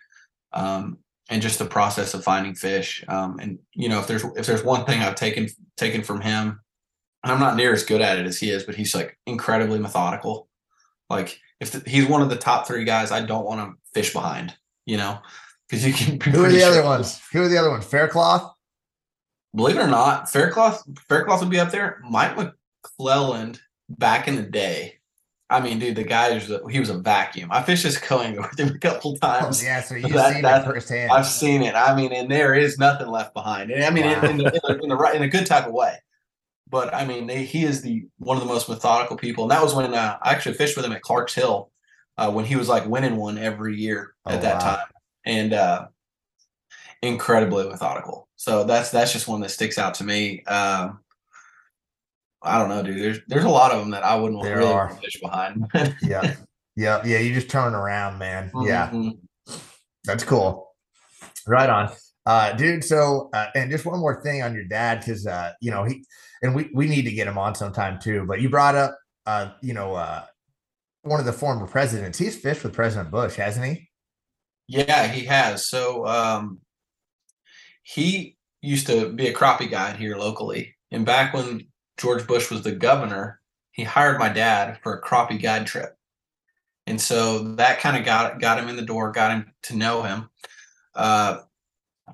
um, and just the process of finding fish. Um, and you know, if there's if there's one thing I've taken taken from him, and I'm not near as good at it as he is, but he's like incredibly methodical. Like if the, he's one of the top three guys, I don't want to fish behind. You know, because you can. Who are the sure. other ones? Who are the other ones? Faircloth. Believe it or not, Faircloth Faircloth would be up there. Mike McClelland back in the day I mean, dude, the guy was a, he was a vacuum. I fished this Cohen with him a couple times. Oh, yeah, so you've that, seen that, it firsthand. I've seen it. I mean, and there is nothing left behind. And I mean, wow. in, in, the, in, the, right in a good type of way. But I mean, he is the one of the most methodical people. And that was when uh, I actually fished with him at Clark's Hill uh, when he was like winning one every year at oh, that wow. time, and uh, incredibly methodical. So that's that's just one that sticks out to me. Um, I don't know, dude. There's there's a lot of them that I wouldn't there really are. fish behind. yeah, yeah, yeah. You just turn around, man. Mm-hmm. Yeah, that's cool. Right on, uh, dude. So, uh, and just one more thing on your dad, because uh, you know he and we we need to get him on sometime too. But you brought up, uh, you know, uh, one of the former presidents. He's fished with President Bush, hasn't he? Yeah, he has. So, um, he used to be a crappie guide here locally, and back when George Bush was the governor, he hired my dad for a crappie guide trip. And so that kind of got got him in the door, got him to know him. Uh,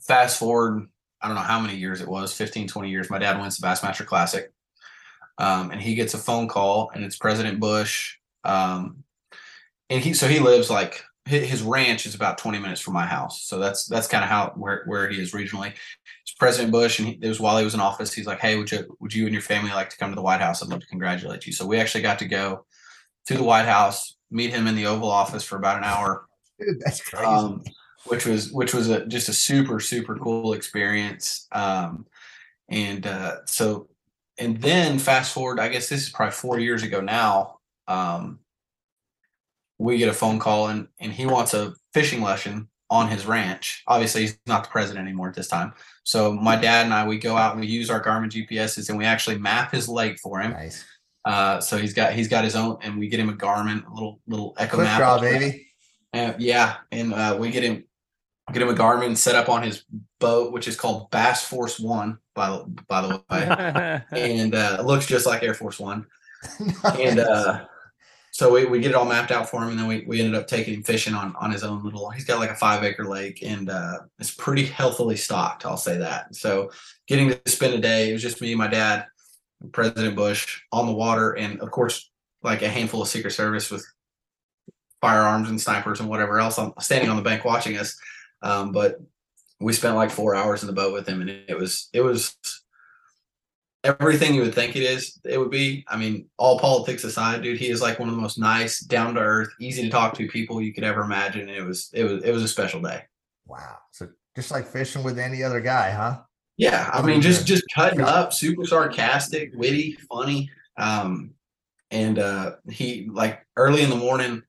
fast forward, I don't know how many years it was, 15, 20 years. My dad wins the Bassmaster Classic. Um, and he gets a phone call and it's President Bush. Um, and he so he lives like his ranch is about 20 minutes from my house. So that's that's kind of how where, where he is regionally. It's President Bush, and he, it was while he was in office. He's like, "Hey, would you would you and your family like to come to the White House? I'd love to congratulate you." So we actually got to go to the White House, meet him in the Oval Office for about an hour, Dude, that's crazy. um, which was which was a just a super super cool experience. Um, and uh, so, and then fast forward, I guess this is probably four years ago now. Um, we get a phone call and and he wants a fishing lesson on his ranch. Obviously, he's not the president anymore at this time. So my dad and I we go out and we use our Garmin GPSs and we actually map his lake for him. nice. Uh, so he's got he's got his own, and we get him a Garmin, a little little Echo Quick map. draw, baby. Uh, yeah, and uh, we get him get him a Garmin set up on his boat, which is called Bass Force One. By the by the way, and uh, looks just like Air Force One. And uh, so we, we get it all mapped out for him, and then we, we ended up taking him fishing on on his own little. He's got like a five acre lake, and uh, it's pretty healthily stocked. I'll say that. So getting to spend a day, it was just me, and my dad, President Bush on the water, and of course, like a handful of Secret Service with firearms and snipers and whatever else. I'm standing on the bank watching us, um, but we spent like four hours in the boat with him, and it was it was everything you would think it is. It would be. I mean, all politics aside, dude, he is like one of the most nice, down to earth, easy to talk to people you could ever imagine. And it was it was it was a special day. wow. So just like fishing with any other guy, huh? Yeah, I mean, just just cutting up, super sarcastic, witty, funny. Um, and uh, he like early in the morning,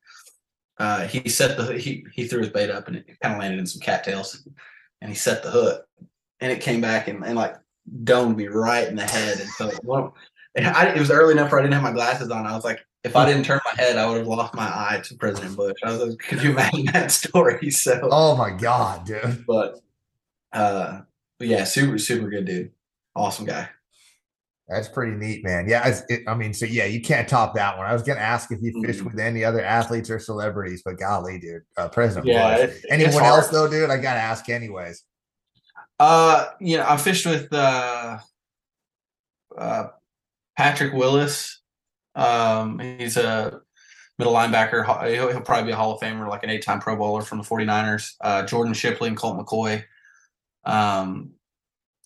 uh, he set the he he threw his bait up and it kind of landed in some cattails, and he set the hook, and it came back and, and like domed me right in the head. And so and I, it was early enough where I didn't have my glasses on. I was like, if I didn't turn my head, I would have lost my eye to President Bush. I was like, could you imagine that story? So Oh my god, dude. but uh but yeah super super good dude awesome guy That's pretty neat, man. Yeah, it, I mean, so yeah, you can't top that one. I was gonna ask if you fished Mhm. with any other athletes or celebrities, but golly, dude, uh, President Yeah, it- Anyone else though, dude? I gotta ask anyways. uh you know i fished with uh uh patrick willis um he's a middle linebacker he'll, he'll probably be a hall of famer like an eight-time pro bowler from the 49ers uh jordan shipley and colt mccoy um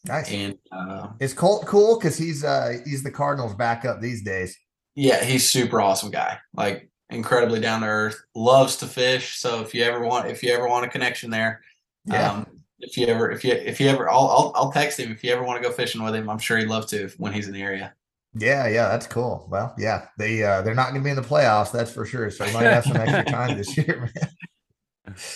Nice. and uh Is Colt cool? Because he's uh he's the Cardinals backup these days. yeah he's super awesome guy like incredibly down to earth loves to fish so if you ever want if you ever want a connection there Yeah. Um, if you ever, if you, if you ever, I'll, I'll, I'll text him if you ever want to go fishing with him. I'm sure he'd love to when he's in the area. Yeah, yeah, that's cool. Well, yeah, they uh they're not gonna be in the playoffs, that's for sure. So I might have some extra time this year, man.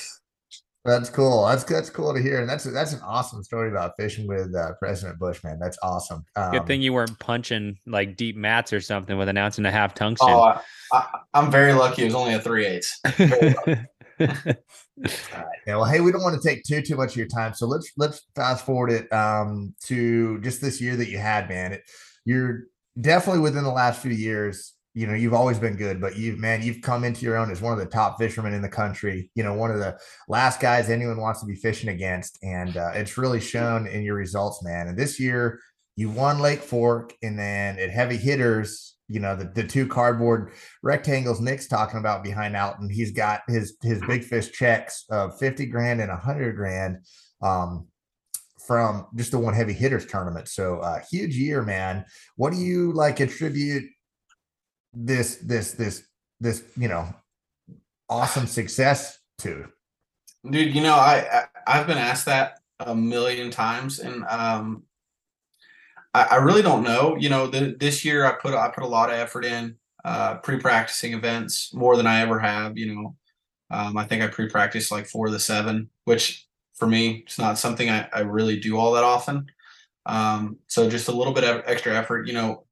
That's cool. That's that's cool to hear, and that's that's an awesome story about fishing with uh, President Bush, man. That's awesome. Um, Good thing you weren't punching like deep mats or something with an ounce and a half tungsten. Oh, I, I, I'm very lucky. It was only a three eighths. Yeah, well, hey, we don't want to take too too much of your time, so let's let's fast forward it um, to just this year that you had, man. It, you're definitely within the last few years. You know, you've always been good, but you've man, you've come into your own as one of the top fishermen in the country. You know, one of the last guys anyone wants to be fishing against, and uh, it's really shown in your results, man. And this year, you won Lake Fork, and then at Heavy Hitters, you know, the, the two cardboard rectangles Nick's talking about behind Alton. He's got his his big fish checks of 50 grand and 100 grand um, from just the one heavy hitters tournament. So uh, huge year, man. What do you like attribute this this this this you know awesome success to? Dude, you know, I, I I've been asked that a million times, and um, I, I really don't know. You know, the, this year I put I put a lot of effort in uh, pre-practicing events more than I ever have. You know, um, I think I pre-practiced like four of the seven, which for me it's not something I, I really do all that often. Um, so just a little bit of extra effort. You know,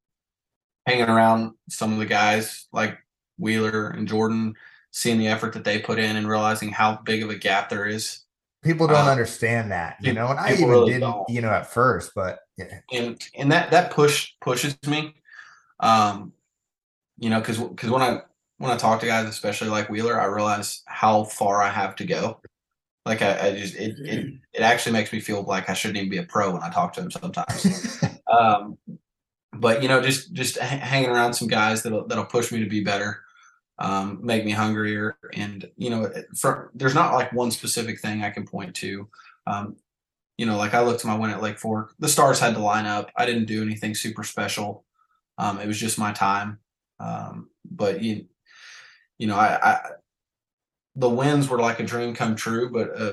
hanging around some of the guys like Wheeler and Jordan, seeing the effort that they put in and realizing how big of a gap there is. People don't Uh, understand that, you know, and I even really didn't, don't. you know, at first, but yeah, and and that that push pushes me um you know because because when i when i talk to guys especially like wheeler i realize how far i have to go like i, I just it, it it actually makes me feel like i shouldn't even be a pro when i talk to him sometimes um but you know just just h- hanging around some guys that'll that'll push me to be better um make me hungrier and you know for there's not like one specific thing i can point to um you know, like I looked at my win at Lake Fork, the stars had to line up. I didn't do anything super special. Um, it was just my time. Um, but you, you know, I, I the wins were like a dream come true, but uh,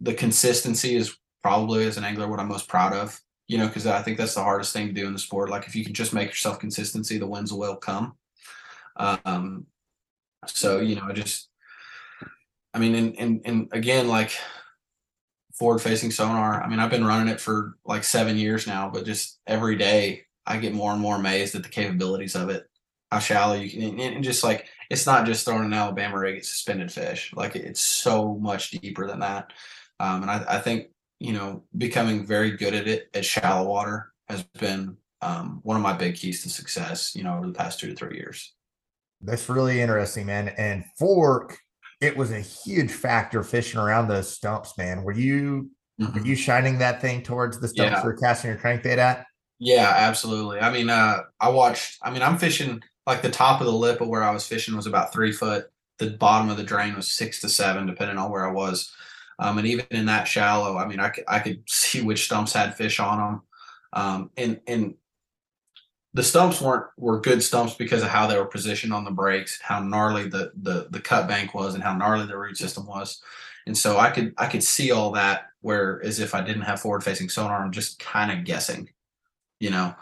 the consistency is probably as an angler what I'm most proud of. You know, because I think that's the hardest thing to do in the sport. Like if you can just make yourself consistency, the wins will come. Um, so you know, I just, I mean, and and and again, like forward facing sonar. I mean, I've been running it for like seven years now, but just every day I get more and more amazed at the capabilities of it. How shallow you can, and just like it's not just throwing an Alabama rig at suspended fish. Like it's so much deeper than that. Um, and I, I, think you know becoming very good at it at shallow water has been um, one of my big keys to success. You know, over the past two to three years. That's really interesting, man. And fork, it was a huge factor fishing around those stumps, man. Were you mm-hmm. were you shining that thing towards the stumps yeah. you're casting your crankbait at? Yeah, absolutely. I mean, uh, I watched. I mean, I'm fishing like the top of the lip of where I was fishing was about three foot. The bottom of the drain was six to seven, depending on where I was. Um, and even in that shallow, I mean, I could, I could see which stumps had fish on them. Um, and and the stumps weren't were good stumps because of how they were positioned on the breaks, how gnarly the the the cut bank was, and how gnarly the root system was. And so I could I could see all that. Where as if I didn't have forward facing sonar, I'm just kind of guessing, you know.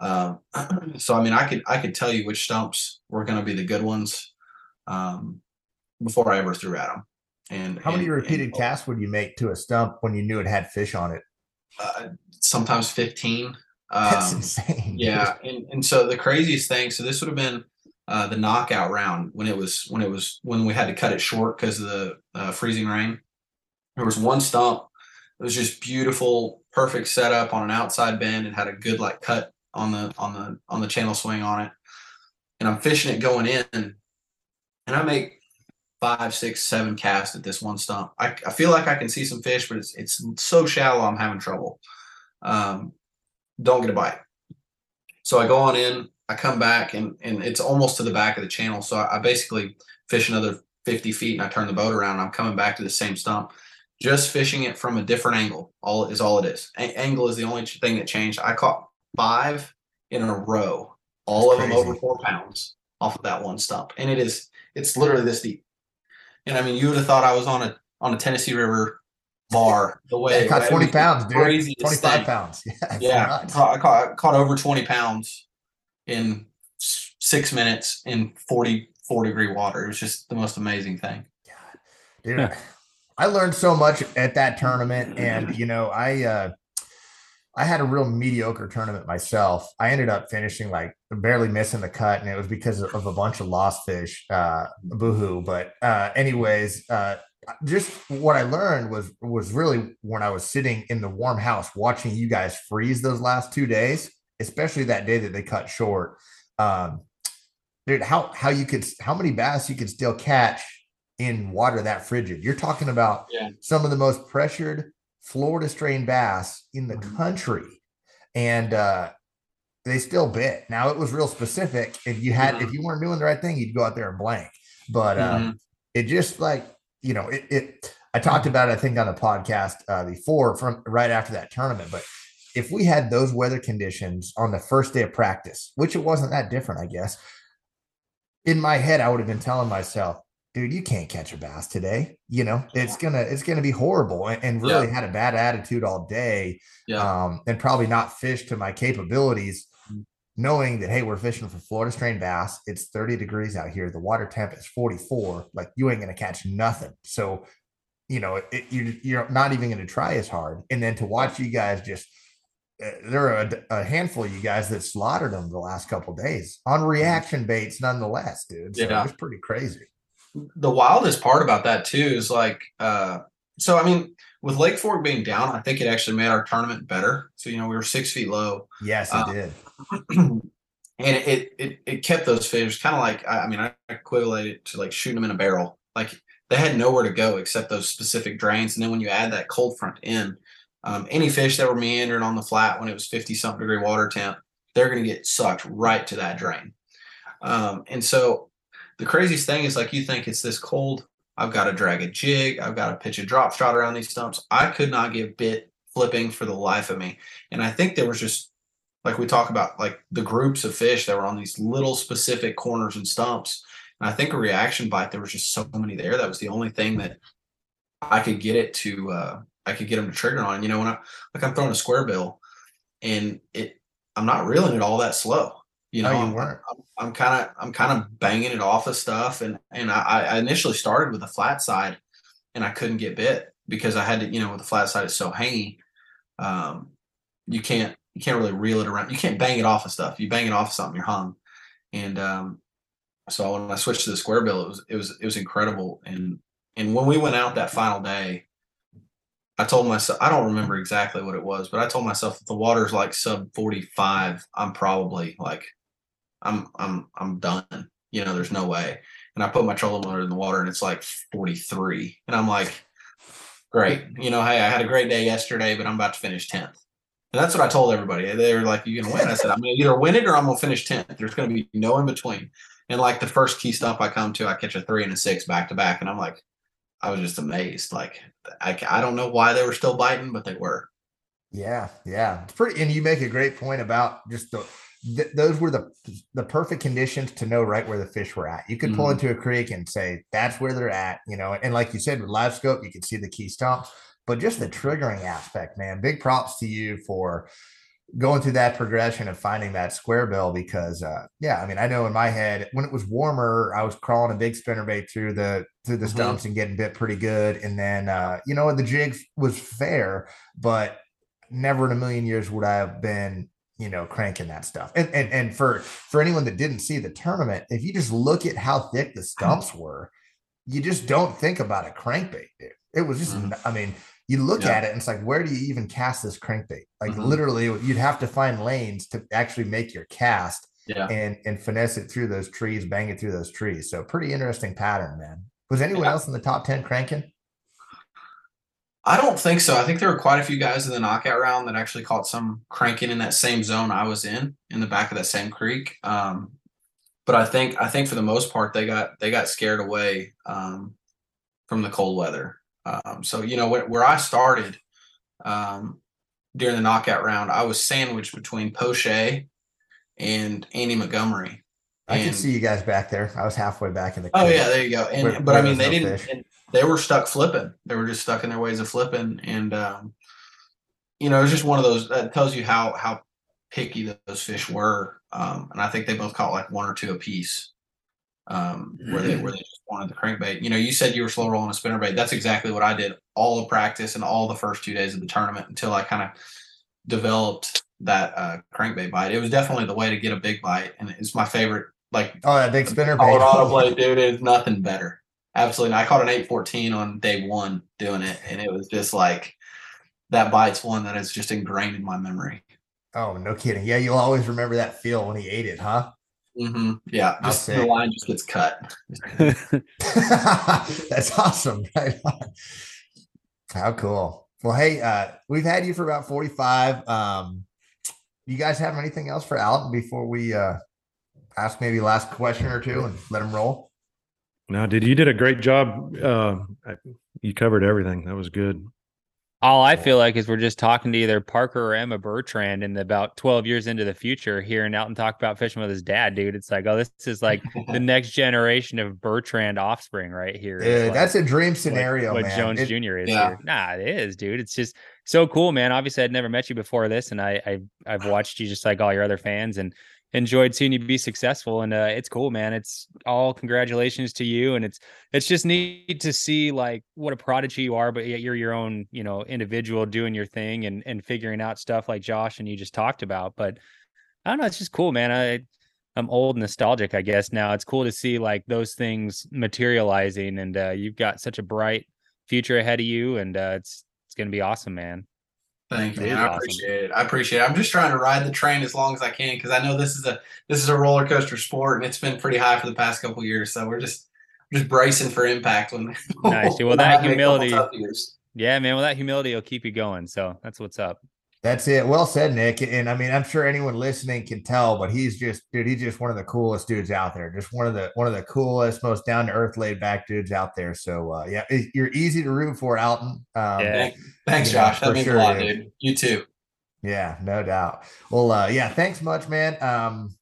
Uh, so I mean, I could I could tell you which stumps were going to be the good ones um, before I ever threw at them. And how many and, repeated and, casts would you make to a stump when you knew it had fish on it? Uh, sometimes fifteen. That's um, insane. Yeah, and and so the craziest thing. So this would have been uh, the knockout round when it was when it was when we had to cut it short because of the uh, freezing rain. There was one stump. It was just beautiful, perfect setup on an outside bend. and had a good like cut on the on the on the channel swing on it, and I'm fishing it going in, and I make five, six, seven casts at this one stump. I, I feel like I can see some fish, but it's it's so shallow. I'm having trouble. Um, don't get a bite. So I go on in. I come back and and it's almost to the back of the channel. So I, I basically fish another 50 feet and I turn the boat around. I'm coming back to the same stump, just fishing it from a different angle. All is all it is. A- angle is the only thing that changed. I caught five in a row, all That's of crazy. them over four pounds off of that one stump. And it is, it's literally this deep. And I mean, you would have thought I was on a on a Tennessee River bar. The way I caught twenty pounds, dude. Twenty five pounds. Yeah, yeah. I caught, I caught, over twenty pounds in six minutes in 44 degree water. It was just the most amazing thing. Dude, I learned so much at that tournament, and you know, I uh I had a real mediocre tournament myself. I ended up finishing like barely missing the cut, and it was because of a bunch of lost fish. Uh, boohoo. But uh, anyways, uh, just what I learned was was really when I was sitting in the warm house watching you guys freeze those last two days, especially that day that they cut short. Um, dude, how how you could how many bass you could still catch in water that frigid? You're talking about yeah. some of the most pressured Florida strain bass in the mm-hmm. country. And uh, they still bit. Now it was real specific. If you had, mm-hmm. if you weren't doing the right thing, you'd go out there and blank. But uh, mm-hmm. it just like, you know, it, it I talked about it, I think on the podcast uh, before from right after that tournament, but if we had those weather conditions on the first day of practice, which it wasn't that different, I guess, in my head, I would have been telling myself, dude, you can't catch a bass today. You know, it's gonna it's gonna be horrible, and, and really yeah. had a bad attitude all day. Yeah. Um, and probably not fish to my capabilities, mm. knowing that hey, we're fishing for Florida strain bass. It's 30 degrees out here. The water temp is 44. Like you ain't gonna catch nothing. So, you know, it, you you're not even gonna try as hard. And then to watch you guys just uh, there are a, a, handful of you guys that slaughtered them the last couple days on mm. reaction baits, nonetheless, dude. So yeah. it was pretty crazy the wildest part about that too is like uh so I mean with Lake Fork being down, I think it actually made our tournament better. So you know we were six feet low. Yes, it uh, did. and it, it it kept those fish kind of like I, I mean I equate it to like shooting them in a barrel. Like they had nowhere to go except those specific drains. And then when you add that cold front in, um, any fish that were meandering on the flat when it was 50 something degree water temp, they're going to get sucked right to that drain. Um, and so the craziest thing is like you think it's this cold. I've got to drag a jig. I've got to pitch a drop shot around these stumps. I could not get bit flipping for the life of me. And I think there was just like we talk about like the groups of fish that were on these little specific corners and stumps. And I think a reaction bite, there was just so many there. That was the only thing that I could get it to, uh, I could get them to trigger on. You know, when I, like I'm throwing a square bill and it, I'm not reeling it all that slow. You know, No, you I'm- weren't. I'm kind of I'm kind of banging it off of stuff, and and I, I initially started with the flat side, and I couldn't get bit because I had to you know with the flat side it's so hangy, um, you can't you can't really reel it around. You can't bang it off of stuff. You bang it off of something, you're hung, and um, so when I switched to the square bill, it was it was it was incredible, and and when we went out that final day. I told myself I don't remember exactly what it was, but I told myself if the water's like sub 45, I'm probably like I'm I'm I'm done. You know, there's no way. And I put my trolling motor in the water and it's like 43. And I'm like, great. You know, hey, I had a great day yesterday, but I'm about to finish 10th. And that's what I told everybody. They were like, You're gonna win? I said, I'm gonna either win it or I'm gonna finish 10th. There's gonna be no in between. And like the first key stump I come to, I catch a three and a six back to back. And I'm like, I was just amazed. Like I, I don't know why they were still biting, but they were. Yeah, yeah, it's pretty. And you make a great point about just the th- those were the the perfect conditions to know right where the fish were at. You could pull Mhm. into a creek and say that's where they're at, you know. And like you said, with live scope, you can see the key stump. But just the triggering aspect, man. Big props to you for going through that progression of finding that square bill because uh yeah i mean i know in my head when it was warmer i was crawling a big spinnerbait through the through the Mhm. stumps and getting bit pretty good and then uh you know the jig was fair but never in a million years would i have been you know cranking that stuff and and, and for for anyone that didn't see the tournament if you just look at how thick the stumps were you just don't think about a crankbait dude it was just Mhm. i mean you look Yeah. at it and it's like where do you even cast this crankbait like Mhm. literally you'd have to find lanes to actually make your cast Yeah. and and finesse it through those trees bang it through those trees so pretty interesting pattern man was anyone Yeah. else in the top 10 cranking I don't think so. I think there were quite a few guys in the knockout round that actually caught some cranking in that same zone I was in, in the back of that same creek. Um, but I think I think for the most part they got they got scared away um, from the cold weather. Um, so you know where, where I started um, during the knockout round, I was sandwiched between Poche and Andy Montgomery. i And- see you guys back there i was halfway back in the Oh yeah, there you go. And Where- but where I mean, they didn't. and they were stuck flipping. They were just stuck in their ways of flipping, and um, you know, it was just one of those that tells you how how picky those fish were. Um, and I think they both caught like one or two apiece. Um, where they where they just wanted the crankbait. You know, you said you were slow rolling a spinnerbait. That's exactly what I did all the practice and all the first two days of the tournament until I kind of developed that uh, crankbait bite. It was definitely the way to get a big bite, and it's my favorite. Like oh that big spinner Colorado blade, dude, is nothing better. Absolutely. not. I caught an 814 on day one doing it, and it was just like that bite's one that is just ingrained in my memory. oh no kidding yeah you'll always remember that feel when he ate it huh hmm Yeah, just the line just gets cut. That's awesome. Right. How cool. Well, hey, uh, we've had you for about 45. Um, you guys have anything else for Alton before we uh ask maybe last question or two and let him roll? No, dude, you did a great job. Uh, I- you covered everything. That was good. All I feel like is we're just talking to either Parker or Emma Bertrand in about 12 years into the future, hearing out and talk about fishing with his dad, dude. It's like, oh, this is like the next generation of Bertrand offspring right here. It's Dude, like that's a dream what- scenario, what, man. Jones It- Jr. is Yeah. here. Nah, it is, dude. It's just so cool, man. Obviously, I'd never met you before this, and I, I I've watched you just like all your other fans and enjoyed seeing you be successful. And uh, it's cool, man. It's all congratulations to you, and it's it's just neat to see like what a prodigy you are, but yet you're your own, you know, individual doing your thing and and figuring out stuff like Josh and you just talked about. But I don't know, it's just cool, man. I I'm old nostalgic, I guess now. It's cool to see like those things materializing and uh you've got such a bright future ahead of you and uh it's it's gonna be awesome, man. Thank you. I awesome. appreciate it. I appreciate it. I'm just trying to ride the train as long as I can because I know this is a this is a roller coaster sport and it's been pretty high for the past couple of years. So we're just just bracing for impact when Nice. Well, that have a couple humility- Yeah, man. Well, that humility will keep you going. So that's what's up. That's it. Well said, Nick. And I mean, I'm sure anyone listening can tell, but he's just, dude, he's just one of the coolest dudes out there. Just one of the one of the coolest, most down to earth, laid back dudes out there. So uh, yeah, it- you're easy to root for, Alton. Um, Yeah. Thanks, Yeah, Josh. for That means sure, a lot, dude. dude. You too. Yeah, no doubt. Well, uh, yeah, thanks much, man. Um,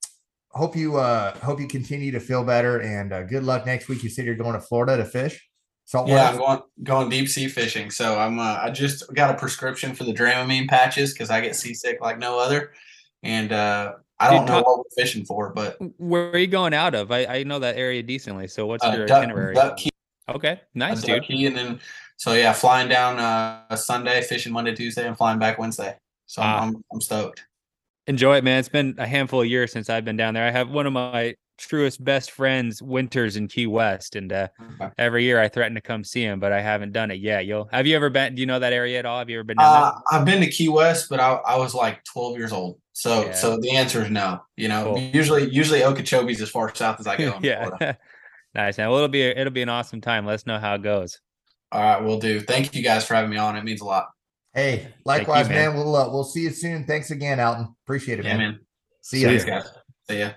hope you uh hope you continue to feel better and uh, good luck next week. You said you're going to Florida to fish. Saltwater. Yeah, I'm going going deep sea fishing. So I'm uh, I just got a prescription for the Dramamine patches because I get seasick like no other, and uh, I don't know talk- what we're fishing for, but Where are you going out of? I, I know that area decently. So what's uh, your duck, itinerary? duck key, Okay, nice, duck dude. key, and then so yeah, flying down uh Sunday, fishing Monday, Tuesday, and flying back Wednesday. So Ah. I'm, I'm I'm stoked. Enjoy it, man. It's been a handful of years since I've been down there. I have one of my truest best friends winters in Key West, and uh, every year I threaten to come see him, but I haven't done it yet. You'll have you ever been? Do you know that area at all? Have you ever been down Uh, I've been to Key West, but I, I was like 12 years old. So Yeah. so the answer is no. You know, Cool. usually usually Okeechobee's as far south as I go. yeah, nice. Man. Well, it'll be a, it'll be an awesome time. Let us know how it goes. All right, we'll do. Thank you guys for having me on. It means a lot. Hey, likewise, man. man. We'll uh, we'll see you soon. Thanks again, Alton. Appreciate it, Yeah, man. man. See ya. Thanks, guys. See ya.